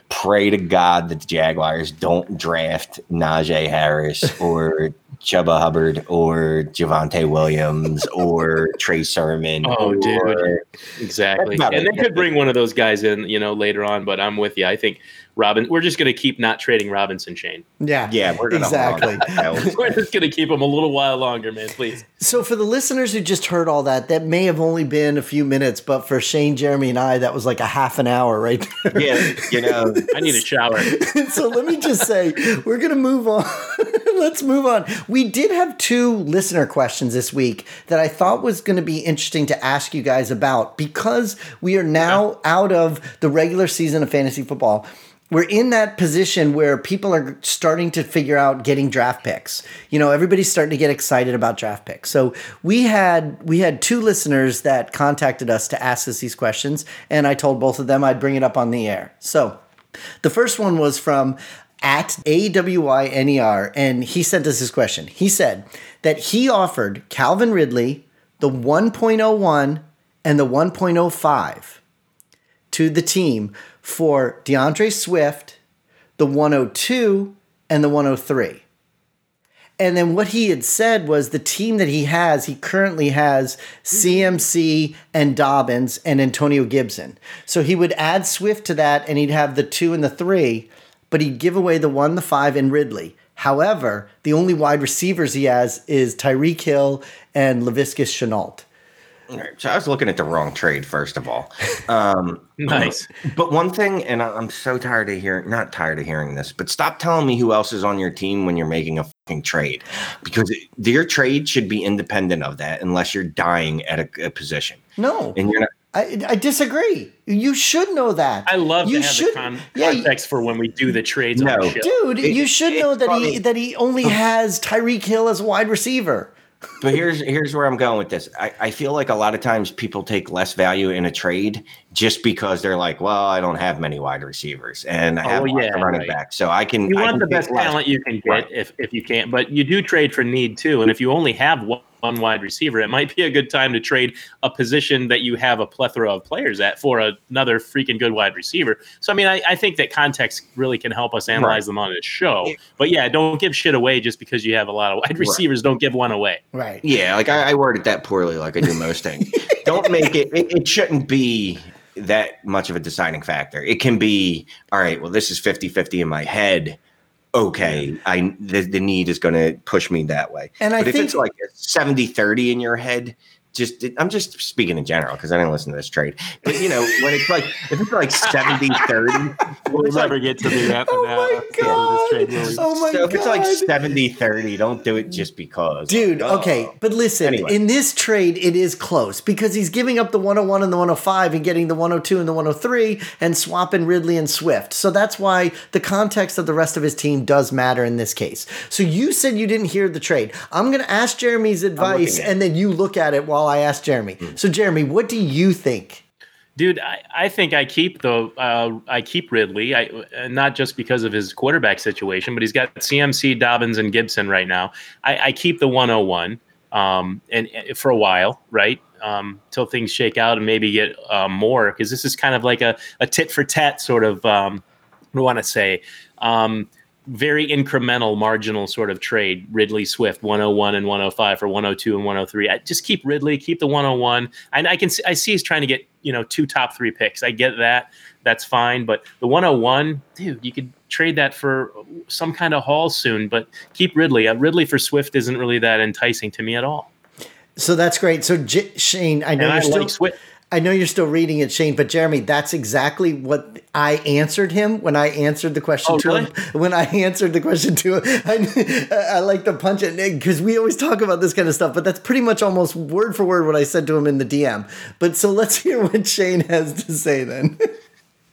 pray to God that the Jaguars don't draft Najee Harris or Chuba Hubbard or Javonte Williams or Trey Sermon.
Oh, dude. Exactly. And
it.
they could bring one of those guys in, you know, later on. But I'm with you. I think Robin. We're just going to keep not trading Robinson, Chain.
Yeah.
Yeah, we're gonna
exactly.
to that one.
We're just going to keep him a little while longer, man. Please.
So for the listeners who just heard all that, that may have only been a few minutes, but for Shane, Jeremy, and I, that was like a half an hour right there.
Yeah, you know,
I need a shower.
so let me just say, we're going to move on. Let's move on. We did have two listener questions this week that I thought was going to be interesting to ask you guys about because we are now out of the regular season of fantasy football. We're in that position where people are starting to figure out getting draft picks. You know, everybody's starting to get excited about draft picks. So we had we had two listeners that contacted us to ask us these questions, and I told both of them I'd bring it up on the air. So the first one was from at AWINER, and he sent us his question. He said that he offered Calvin Ridley the 1.01 and the 1.05 to the team for D'Andre Swift, the 102 and the 103. And then what he had said was the team that he has, he currently has CMC and Dobbins and Antonio Gibson. So he would add Swift to that and he'd have the two and the three, but he'd give away the one, the five, and Ridley. However, the only wide receivers he has is Tyreek Hill and Laviska Shenault.
All right, so I was looking at the wrong trade, first of all. Um,
Nice.
But one thing, and I- I'm so tired of hearing, not tired of hearing this, but stop telling me who else is on your team when you're making a fucking trade, because it, your trade should be independent of that, unless you're dying at a, a position,
No,
and you're not.
I, I disagree. You should know that.
I love
you
to have
should,
the con-
yeah, you-
context for when we do the trades on
No.
the show.
dude.
It-
you should
it's
know that he that he only has Tyreek Hill as a wide receiver.
But here's here's where I'm going with this. I, I feel like a lot of times people take less value in a trade just because they're like, well, I don't have many wide receivers and I
Oh,
have
well,
lots
yeah,
of running
right.
backs, so I can.
You
I
want
can
the best
less.
talent you can get
Right.
if, if you can't, but you do trade for need too. And if you only have one, one wide receiver, it might be a good time to trade a position that you have a plethora of players at for another freaking good wide receiver. So, I mean, I, I think that context really can help us analyze
Right.
them on this show. But yeah, don't give shit away just because you have a lot of wide receivers. Don't give one away.
Right.
Yeah, like I, I worded that poorly, like I do most things. Don't make it, it. It shouldn't be that much of a deciding factor. It can be, all right. Well, this is 50-50 in my head. Okay, I the, the need is going to push me that way.
And I
if
think-
it's like a 70-30 in your head, just I'm just speaking in general because I didn't listen to this trade. But you know, when it's like if it's like 70-30,
We'll
it's like-
never get to the that.
Oh my god! Oh my
so if it's like
god!
70-30, don't do it just because.
Dude,
Like, oh.
okay, but listen,
Anyway.
in this trade, it is close because he's giving up the 101 and the 105 and getting the 102 and the 103 and swapping Ridley and Swift. So that's why the context of the rest of his team does matter in this case. So you said you didn't hear the trade. I'm going to ask Jeremy's advice and then you look at it while I asked Jeremy. So, Jeremy, what do you think?
Dude, I, I think I keep the uh, I keep Ridley. I uh, not just because of his quarterback situation, but he's got CMC, Dobbins, and Gibson right now. I, I keep the 101 um, and, and for a while, right? Um, till things shake out and maybe get uh, more because this is kind of like a, a tit for tat sort of. Um, I want to say? Um, very incremental, marginal sort of trade. Ridley Swift, 101 and 105 for 102 and 103. I just keep Ridley, keep the 101. And I can see, I see he's trying to get you know two top three picks. I get that. That's fine. But the 101, dude, you could trade that for some kind of haul soon. But keep Ridley. Uh, Ridley for Swift isn't really that enticing to me at all.
So that's great. So, J- Shane, I know
And
you're
I
still.
like Swift.
I know you're still reading it, Shane, but Jeremy, that's exactly what I answered him when I answered the question
Oh,
to
really?
him. When I answered the question to him, I, I like to punch it Nick, because we always talk about this kind of stuff, but that's pretty much almost word for word what I said to him in the DM. But so let's hear what Shane has to say then.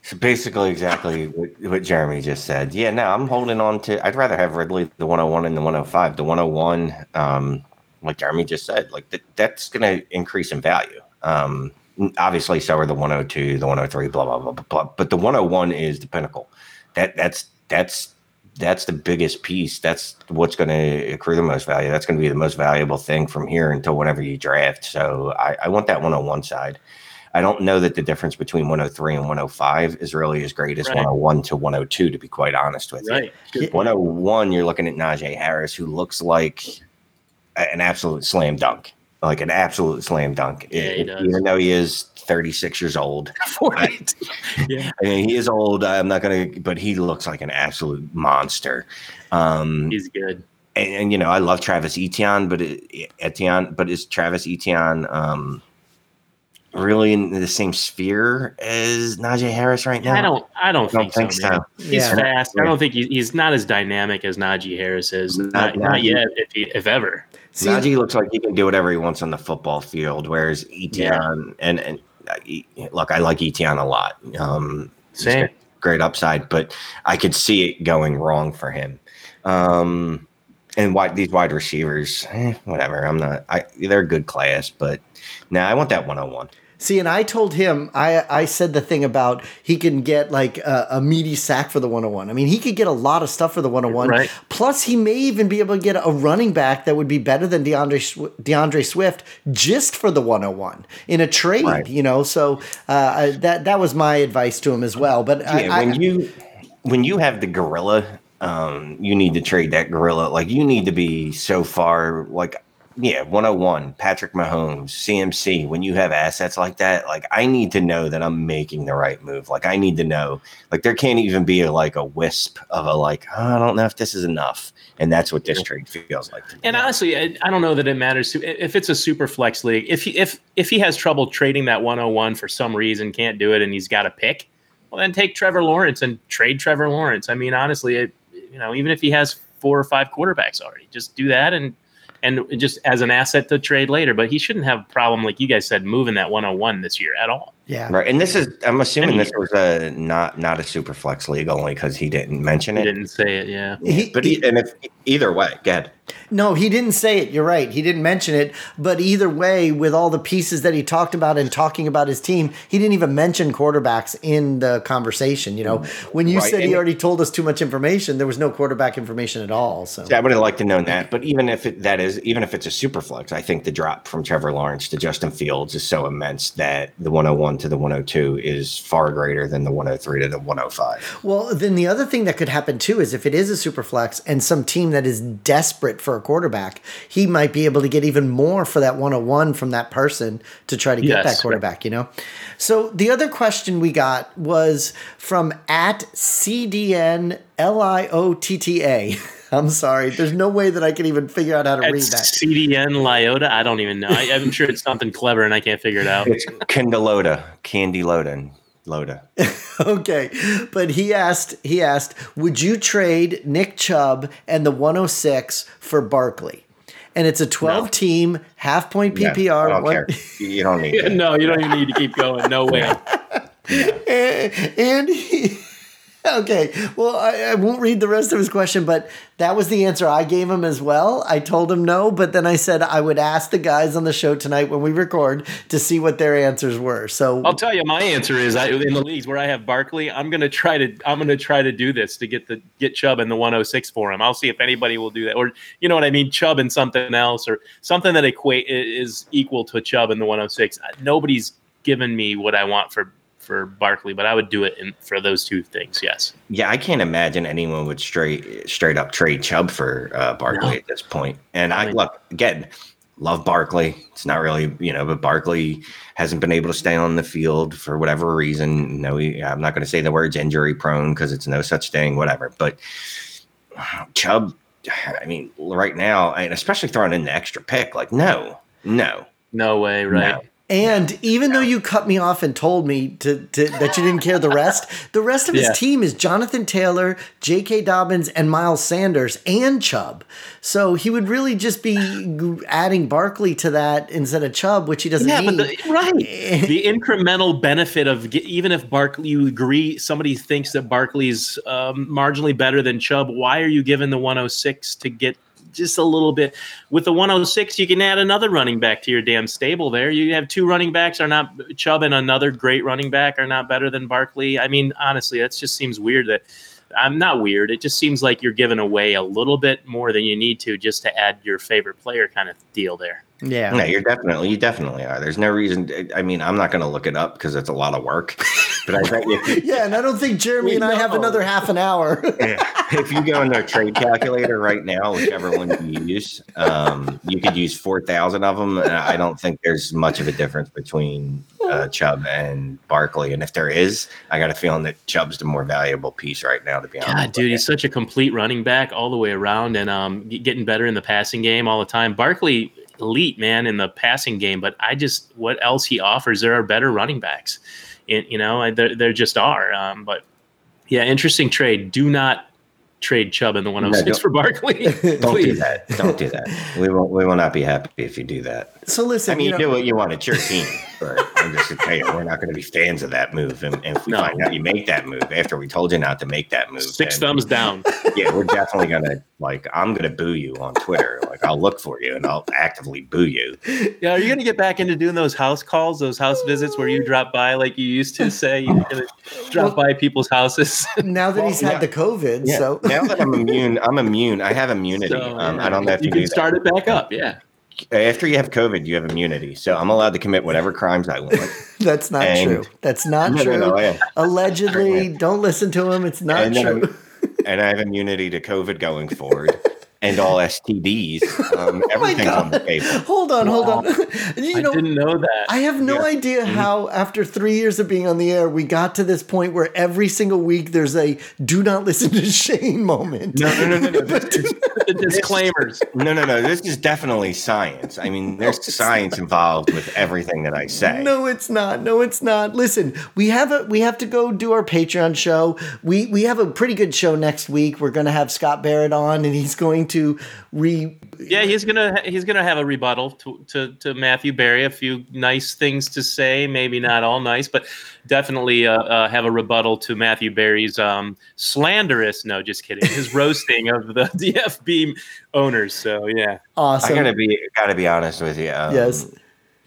So basically, exactly what, what Jeremy just said. Yeah, no, I'm holding on to. I'd rather have Ridley the 101 and the 105. The 101, um, like Jeremy just said, like that, that's going to increase in value. Um, obviously, so are the 102, the 103, blah blah blah blah blah. But the 101 is the pinnacle. That that's that's that's the biggest piece. That's what's going to accrue the most value. That's going to be the most valuable thing from here until whenever you draft. So I, I want that 101 side. I don't know that the difference between 103 and 105 is really as great as
Right.
101 to 102, to be quite honest with
Right.
you. 101, you're looking at Najee Harris, who looks like an absolute slam dunk, like an absolute slam dunk.
Yeah, he does.
Even though he is 36 years old.
Right. yeah.
I mean, he is old. I'm not going to, but he looks like an absolute monster. Um,
He's good.
and, and, you know, I love Travis Etienne, but it, Etienne, but is Travis Etienne um, really in the same sphere as Najee Harris right now?
I don't. I don't,
don't
think,
think
so. man.
so.
He's
Yeah.
fast. I don't think he, he's not as dynamic as Najee Harris is.
Not-
Not, not yet, if, he, if ever.
See,
Najee looks like he can do whatever he wants on the football field, whereas Etienne and and uh, look, I like Etienne a lot. Um,
Same.
great upside, but I could see it going wrong for him. Um, and wide, these wide receivers, eh, whatever. I'm not. I they're a good class, but now I want that 101.
See, and I told him, I, I said the thing about he can get like a, a meaty sack for the 101. I mean, he could get a lot of stuff for the 101.
Right.
Plus, he may even be able to get a running back that would be better than D'Andre, D'Andre Swift just for the 101 in a trade,
Right.
you know? So uh, I- that, that was my advice to him as well. But
Yeah,
I,
when you when you have the gorilla um, you need to trade that gorilla. Like you need to be so far like yeah, 101, Patrick Mahomes, CMC, when you have assets like that, like I need to know that I'm making the right move. Like I need to know, like there can't even be a, like a wisp of a like, oh, I don't know if this is enough. And that's what this trade feels like.
And honestly, I, I don't know that it matters to, if it's a super flex league. If he, if if he has trouble trading that 101 for some reason, can't do it, and he's got a pick, well then take Trevor Lawrence and trade Trevor Lawrence. I mean, honestly, it, you know, even if he has four or five quarterbacks already, just do that and and just as an asset to trade later. But he shouldn't have a problem, like you guys said, moving that 101 this year at all.
Yeah.
Right. And this is I'm assuming this was a not not a super flex league only because he didn't mention it.
He didn't say it, yeah.
He-
But he, and if either way, go ahead.
No, he didn't say it. You're right. He didn't mention it. But either way, with all the pieces that he talked about and talking about his team, he didn't even mention quarterbacks in the conversation. You know, mm-hmm. when you
Right,
said he
and-
already told us too much information, there was no quarterback information at all. So yeah,
I would have liked to know that. But even if it, that is, even if it's a super flex, I think the drop from Trevor Lawrence to Justin Fields is so immense that the 101 to the 102 is far greater than the 103 to the 105.
Well, then the other thing that could happen too is if it is a super flex and some team that is desperate for a quarterback, he might be able to get even more for that 101 from that person to try to get
Yes,
that
right.
quarterback, you know? So the other question we got was from at CDN L-I-O-T-T-A. I'm sorry. There's no way that I can even figure out how to
At
read that.
CDN Lyota, I don't even know. I, I'm sure it's something clever, and I can't figure it out.
It's Candeloda, Candy Loda, Loda.
Okay, but he asked. He asked, "Would you trade Nick Chubb and the 106 for Barkley?" And it's a 12
No.
team half point
Yeah,
PPR.
I don't
one-
care. You don't need it.
no, you don't even need to keep going. No way.
and, and he, okay, well, I, I won't read the rest of his question, but that was the answer I gave him as well. I told him no, but then I said I would ask the guys on the show tonight when we record to see what their answers were. So
I'll tell you, my answer is I, in the leagues where I have Barkley, I'm gonna try to I'm gonna try to do this to get the get Chubb in the 106 for him. I'll see if anybody will do that, or you know what I mean, Chubb and something else, or something that equate is equal to Chubb in the 106. Nobody's given me what I want for for Barkley, but I would do it in, for those two things. Yes.
Yeah, I can't imagine anyone would straight straight up trade Chubb for uh, Barkley
No.
at this point. And I
I mean-
look again, love Barkley. It's not really you know, but Barkley hasn't been able to stay on the field for whatever reason. No, I'm not going to say the words injury prone because it's no such thing. Whatever, but Chubb. I mean, right now, and especially throwing in the extra pick, like no, no,
No way. Right.
no.
And even though you cut me off and told me to, to that you didn't care the rest, the rest of his
Yeah.
team is Jonathan Taylor, J.K. Dobbins, and Miles Sanders and Chubb. So he would really just be adding Barkley to that instead of Chubb, which he doesn't
Yeah,
need.
but the, right, the incremental benefit of even if Barkley, you agree, somebody thinks that Barkley's um, marginally better than Chubb. Why are you giving the 106 to get just a little bit? With the 106, you can add another running back to your damn stable. There, you have two running backs are not Chubb and another great running back are not better than Barkley. I mean, honestly, that just seems weird. That I'm not weird. It just seems like you're giving away a little bit more than you need to just to add your favorite player kind of deal there.
yeah.
No, you're definitely, you definitely are. There's no reason. I mean, I'm not going to look it up because it's a lot of work. But I bet if,
Yeah, and I don't think Jeremy and I have another half an hour.
if you go in a trade calculator right now, whichever one you use, um, you could use 4,000 of them. And I don't think there's much of a difference between uh, Chubb and Barkley. And if there is, I got a feeling that Chubb's the more valuable piece right now, to be honest.
God, dude,
you.
he's such a complete running back all the way around, and um, getting better in the passing game all the time. Barkley, elite man in the passing game, but I just what else he offers? There are better running backs, and you know, I- there there just are. Um, but yeah, interesting trade. Do not trade Chubb in the 106
don't-
for Barkley.
Don't do that. Don't do that. We will, we will not be happy if you do that.
So listen,
I mean,
you
you,
know,
do what you want. It's your team. But I'm just gonna tell you, we're not going to be fans of that move. And, and if we
No.
find out you make that move after we told you not to make that move,
Six
then-
thumbs down.
yeah, we're definitely gonna like. I'm gonna boo you on Twitter. Like, I'll look for you and I'll actively boo you.
Yeah, are you gonna get back into doing those house calls, those house visits where you drop by like you used to say? You're gonna drop by people's houses.
now that
Well,
he's had
yeah.
the COVID,
Yeah.
so
now that I'm immune, I'm immune. I have immunity.
So,
um,
yeah,
I don't have if you,
you
knew
can start it back up. Yeah.
After you have COVID, you have immunity, so I'm allowed to commit whatever crimes I want.
that's not
And-
true. That's not
no,
true.
no, no.
Allegedly, don't listen to him. It's not
And
true.
and I have immunity to COVID going forward and all STDs. Um,
Oh my
everything's on the
god!
table.
Hold on, hold on. you
I didn't know that.
I have no
Yeah.
idea how, after three years of being on the air, we got to this point where every single week there's a "do not listen to Shane" moment.
No, no, no, no, no. This is,
the disclaimers.
no, no, no. This is definitely science. I mean, there's science involved with everything that I say.
No, it's not. No, it's not. Listen, we have a we have to go do our Patreon show. We we have a pretty good show next week. We're going to have Scott Barrett on, and he's going to re.
Yeah, he's gonna he's gonna have a rebuttal to, to, to Matthew Berry. A few nice things to say, maybe not all nice, but definitely uh, uh, have a rebuttal to Matthew Berry's um, slanderous. No, just kidding. His roasting of the DFB owners. So yeah,
Awesome.
I gotta be gotta be honest with you. Um,
Yes.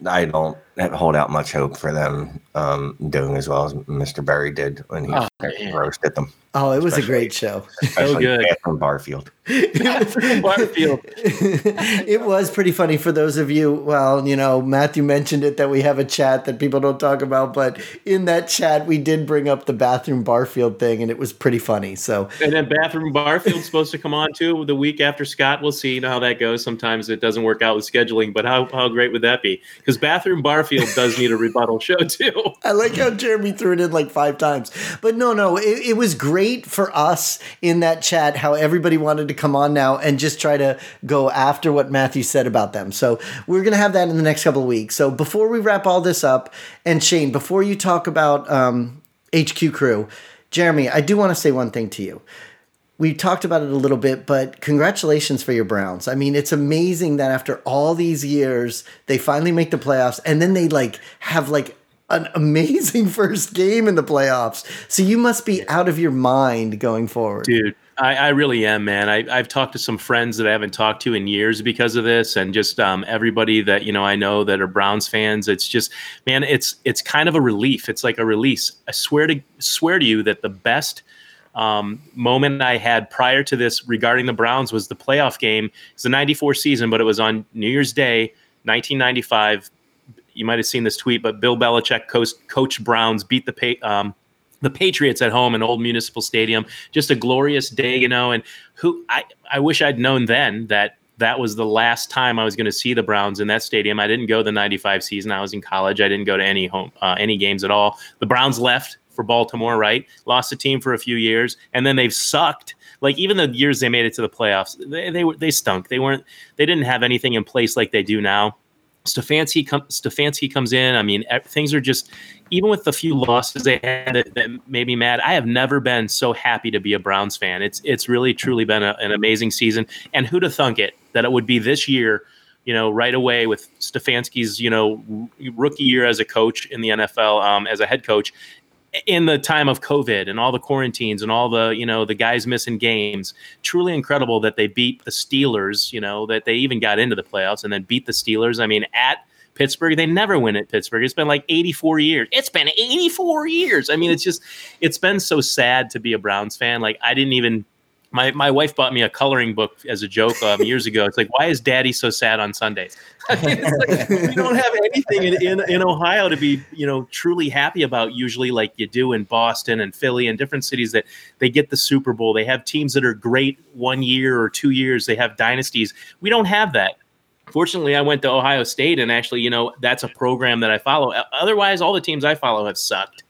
I don't hold out much hope for them um, doing as well as Mr. Berry did when he
Oh,
fucking
man.
roasted them,
oh, it was a great show.
especially
good.
Catherine Barfield.
Barfield.
it was pretty funny for those of you. Well, you know, Matthew mentioned it that we have a chat that people don't talk about, but in that chat, we did bring up the bathroom Barfield thing, and it was pretty funny. So,
And then Bathroom Barfield's supposed to come on too the week after Scott. We'll see. You know how that goes. Sometimes it doesn't work out with scheduling, but how, how great would that be? Because Bathroom Barfield does need a rebuttal show too.
I like how Jeremy threw it in like five times. But no, no, it, it was great for us in that chat how everybody wanted to come on now and just try to go after what Matthew said about them. So we're going to have that in the next couple of weeks. So before we wrap all this up, and Shane, before you talk about um, HQ Crew, Jeremy, I do want to say one thing to you we talked about it a little bit, but congratulations for your Browns. I mean, it's amazing that after all these years, they finally make the playoffs and then they like have like an amazing first game in the playoffs. So you must be out of your mind going forward.
Dude, I, I really am, man. I, I've talked to some friends that I haven't talked to in years because of this, and just um, everybody that you know I know that are Browns fans. It's just, man, it's it's kind of a relief. It's like a release. I swear to swear to you that the best um, moment I had prior to this regarding the Browns was the playoff game. It's the '94 season, but it was on New Year's Day, 1995. You might have seen this tweet, but Bill Belichick coach, coached Browns, beat the um, the Patriots at home in Old Municipal Stadium. Just a glorious day, you know. And who I I wish I'd known then that that was the last time I was going to see the Browns in that stadium. I didn't go the '95 season. I was in college. I didn't go to any home uh, any games at all. The Browns left for Baltimore, right? Lost the team for a few years, and then they've sucked. Like even the years they made it to the playoffs, they they, they stunk. They weren't. They didn't have anything in place like they do now. Stefanski, com- Stefanski comes in. I mean, things are just even with the few losses they had that, that made me mad. I have never been so happy to be a Browns fan. It's it's really truly been a, an amazing season. And who'd have thunk it that it would be this year? You know, right away with Stefanski's you know rookie year as a coach in the NFL, um, as a head coach, in the time of COVID and all the quarantines and all the, you know, the guys missing games, truly incredible that they beat the Steelers, you know, that they even got into the playoffs and then beat the Steelers. I mean, at Pittsburgh, they never win at Pittsburgh. It's been like 84 years. It's been 84 years. I mean, it's just, it's been so sad to be a Browns fan. Like, I didn't even, my, my wife bought me a coloring book as a joke um, years ago. It's like, why is daddy so sad on Sundays? I mean, like, we don't have anything in, in, in Ohio to be, you know, truly happy about usually like you do in Boston and Philly and different cities that they get the Super Bowl. They have teams that are great one year or two years. They have dynasties. We don't have that. Fortunately, I went to Ohio State and actually, you know, that's a program that I follow. Otherwise, all the teams I follow have sucked.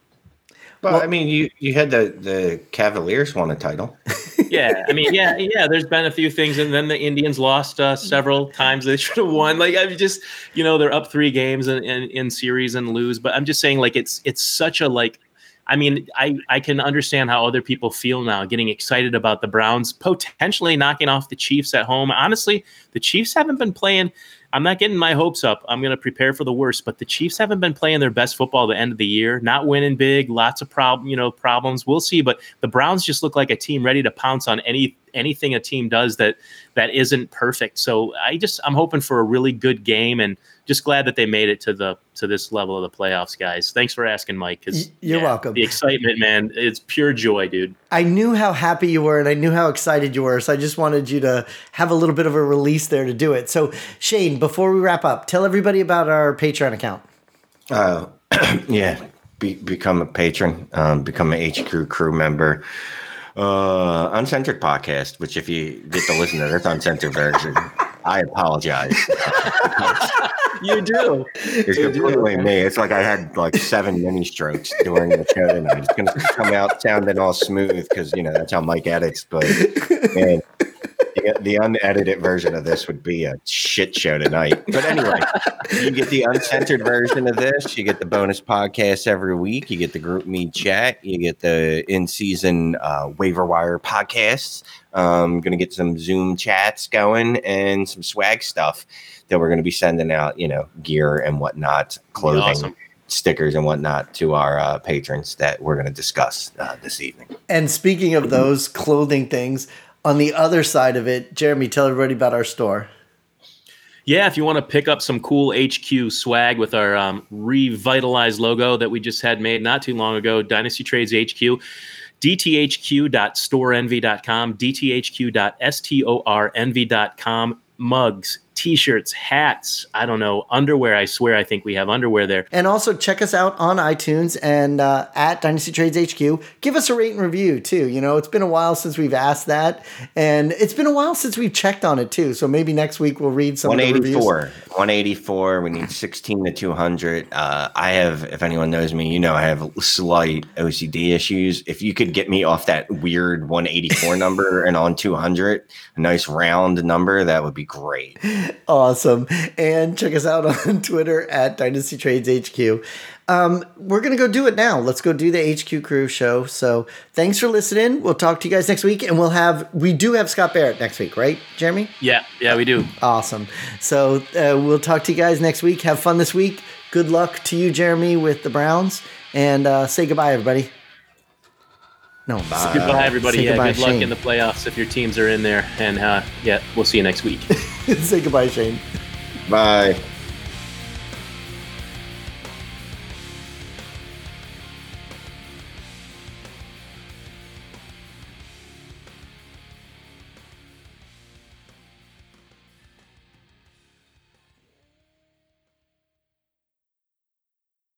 Well, I mean, you you had the the Cavaliers won a title.
yeah, I mean, yeah, yeah. There's been a few things, and then the Indians lost uh, several times. They should have won. Like I'm just, you know, they're up three games in, in, in series and lose. But I'm just saying, like it's it's such a like. I mean, I I can understand how other people feel now, getting excited about the Browns potentially knocking off the Chiefs at home. Honestly, the Chiefs haven't been playing. I'm not getting my hopes up. I'm going to prepare for the worst, but the Chiefs haven't been playing their best football the end of the year. Not winning big, lots of problem, you know, problems. We'll see, but the Browns just look like a team ready to pounce on any anything a team does that that isn't perfect. So I just I'm hoping for a really good game and just glad that they made it to the to this level of the playoffs, guys. Thanks for asking, Mike. Because
you're welcome.
The excitement, man, it's pure joy, dude.
I knew how happy you were and I knew how excited you were. So I just wanted you to have a little bit of a release there to do it. So, Shane, before we wrap up, tell everybody about our Patreon account.
Uh, yeah, be, become a patron, um, become an H crew crew member. Uh, uncensored podcast. Which, if you get to listen to this uncensored version, I apologize.
you do.
It's completely me. It's like I had like seven mini strokes during the show tonight. It's going to come out sounding all smooth because you know that's how Mike edits. But man, the, the unedited version of this would be a shit show tonight. But anyway, you get the uncensored version of this. You get the bonus podcast every week. You get the GroupMe chat. You get the in season uh, waiver wire podcasts. Um, going to get some Zoom chats going and some swag stuff that we're going to be sending out. You know, gear and whatnot, clothing.
Awesome.
Stickers and whatnot to our uh, patrons that we're going to discuss uh, this evening.
And speaking of those clothing things, on the other side of it, Jeremy, tell everybody about our store.
Yeah, if you want to pick up some cool HQ swag with our um, revitalized logo that we just had made not too long ago, Dynasty Trades HQ, dthq.storeenvy.com, dthq.stornv.com, mugs, t-shirts, hats, I don't know, underwear. I swear I think we have underwear there.
And also check us out on iTunes and uh, at Dynasty Trades HQ. Give us a rate and review too. You know, it's been a while since we've asked that, and it's been a while since we've checked on it too. So maybe next week we'll read some of the reviews.
184 184 we need 16 to 200 uh, i have if anyone knows me you know i have slight ocd issues if you could get me off that weird 184 number and on 200 a nice round number that would be great
Awesome. And check us out on Twitter at Dynasty Trades HQ. Um, we're going to go do it now. Let's go do the HQ Crew show. So thanks for listening. We'll talk to you guys next week. And we'll have, we do have Scott Barrett next week, right, Jeremy?
Yeah, yeah, we do.
Awesome. So uh, we'll talk to you guys next week. Have fun this week. Good luck to you, Jeremy, with the Browns. And uh, say goodbye, everybody. No, bye.
Goodbye, everybody.
Say
Yeah,
goodbye,
good luck
Shane.
in the playoffs if your teams are in there. And uh, yeah, we'll see you next week.
say goodbye, Shane.
bye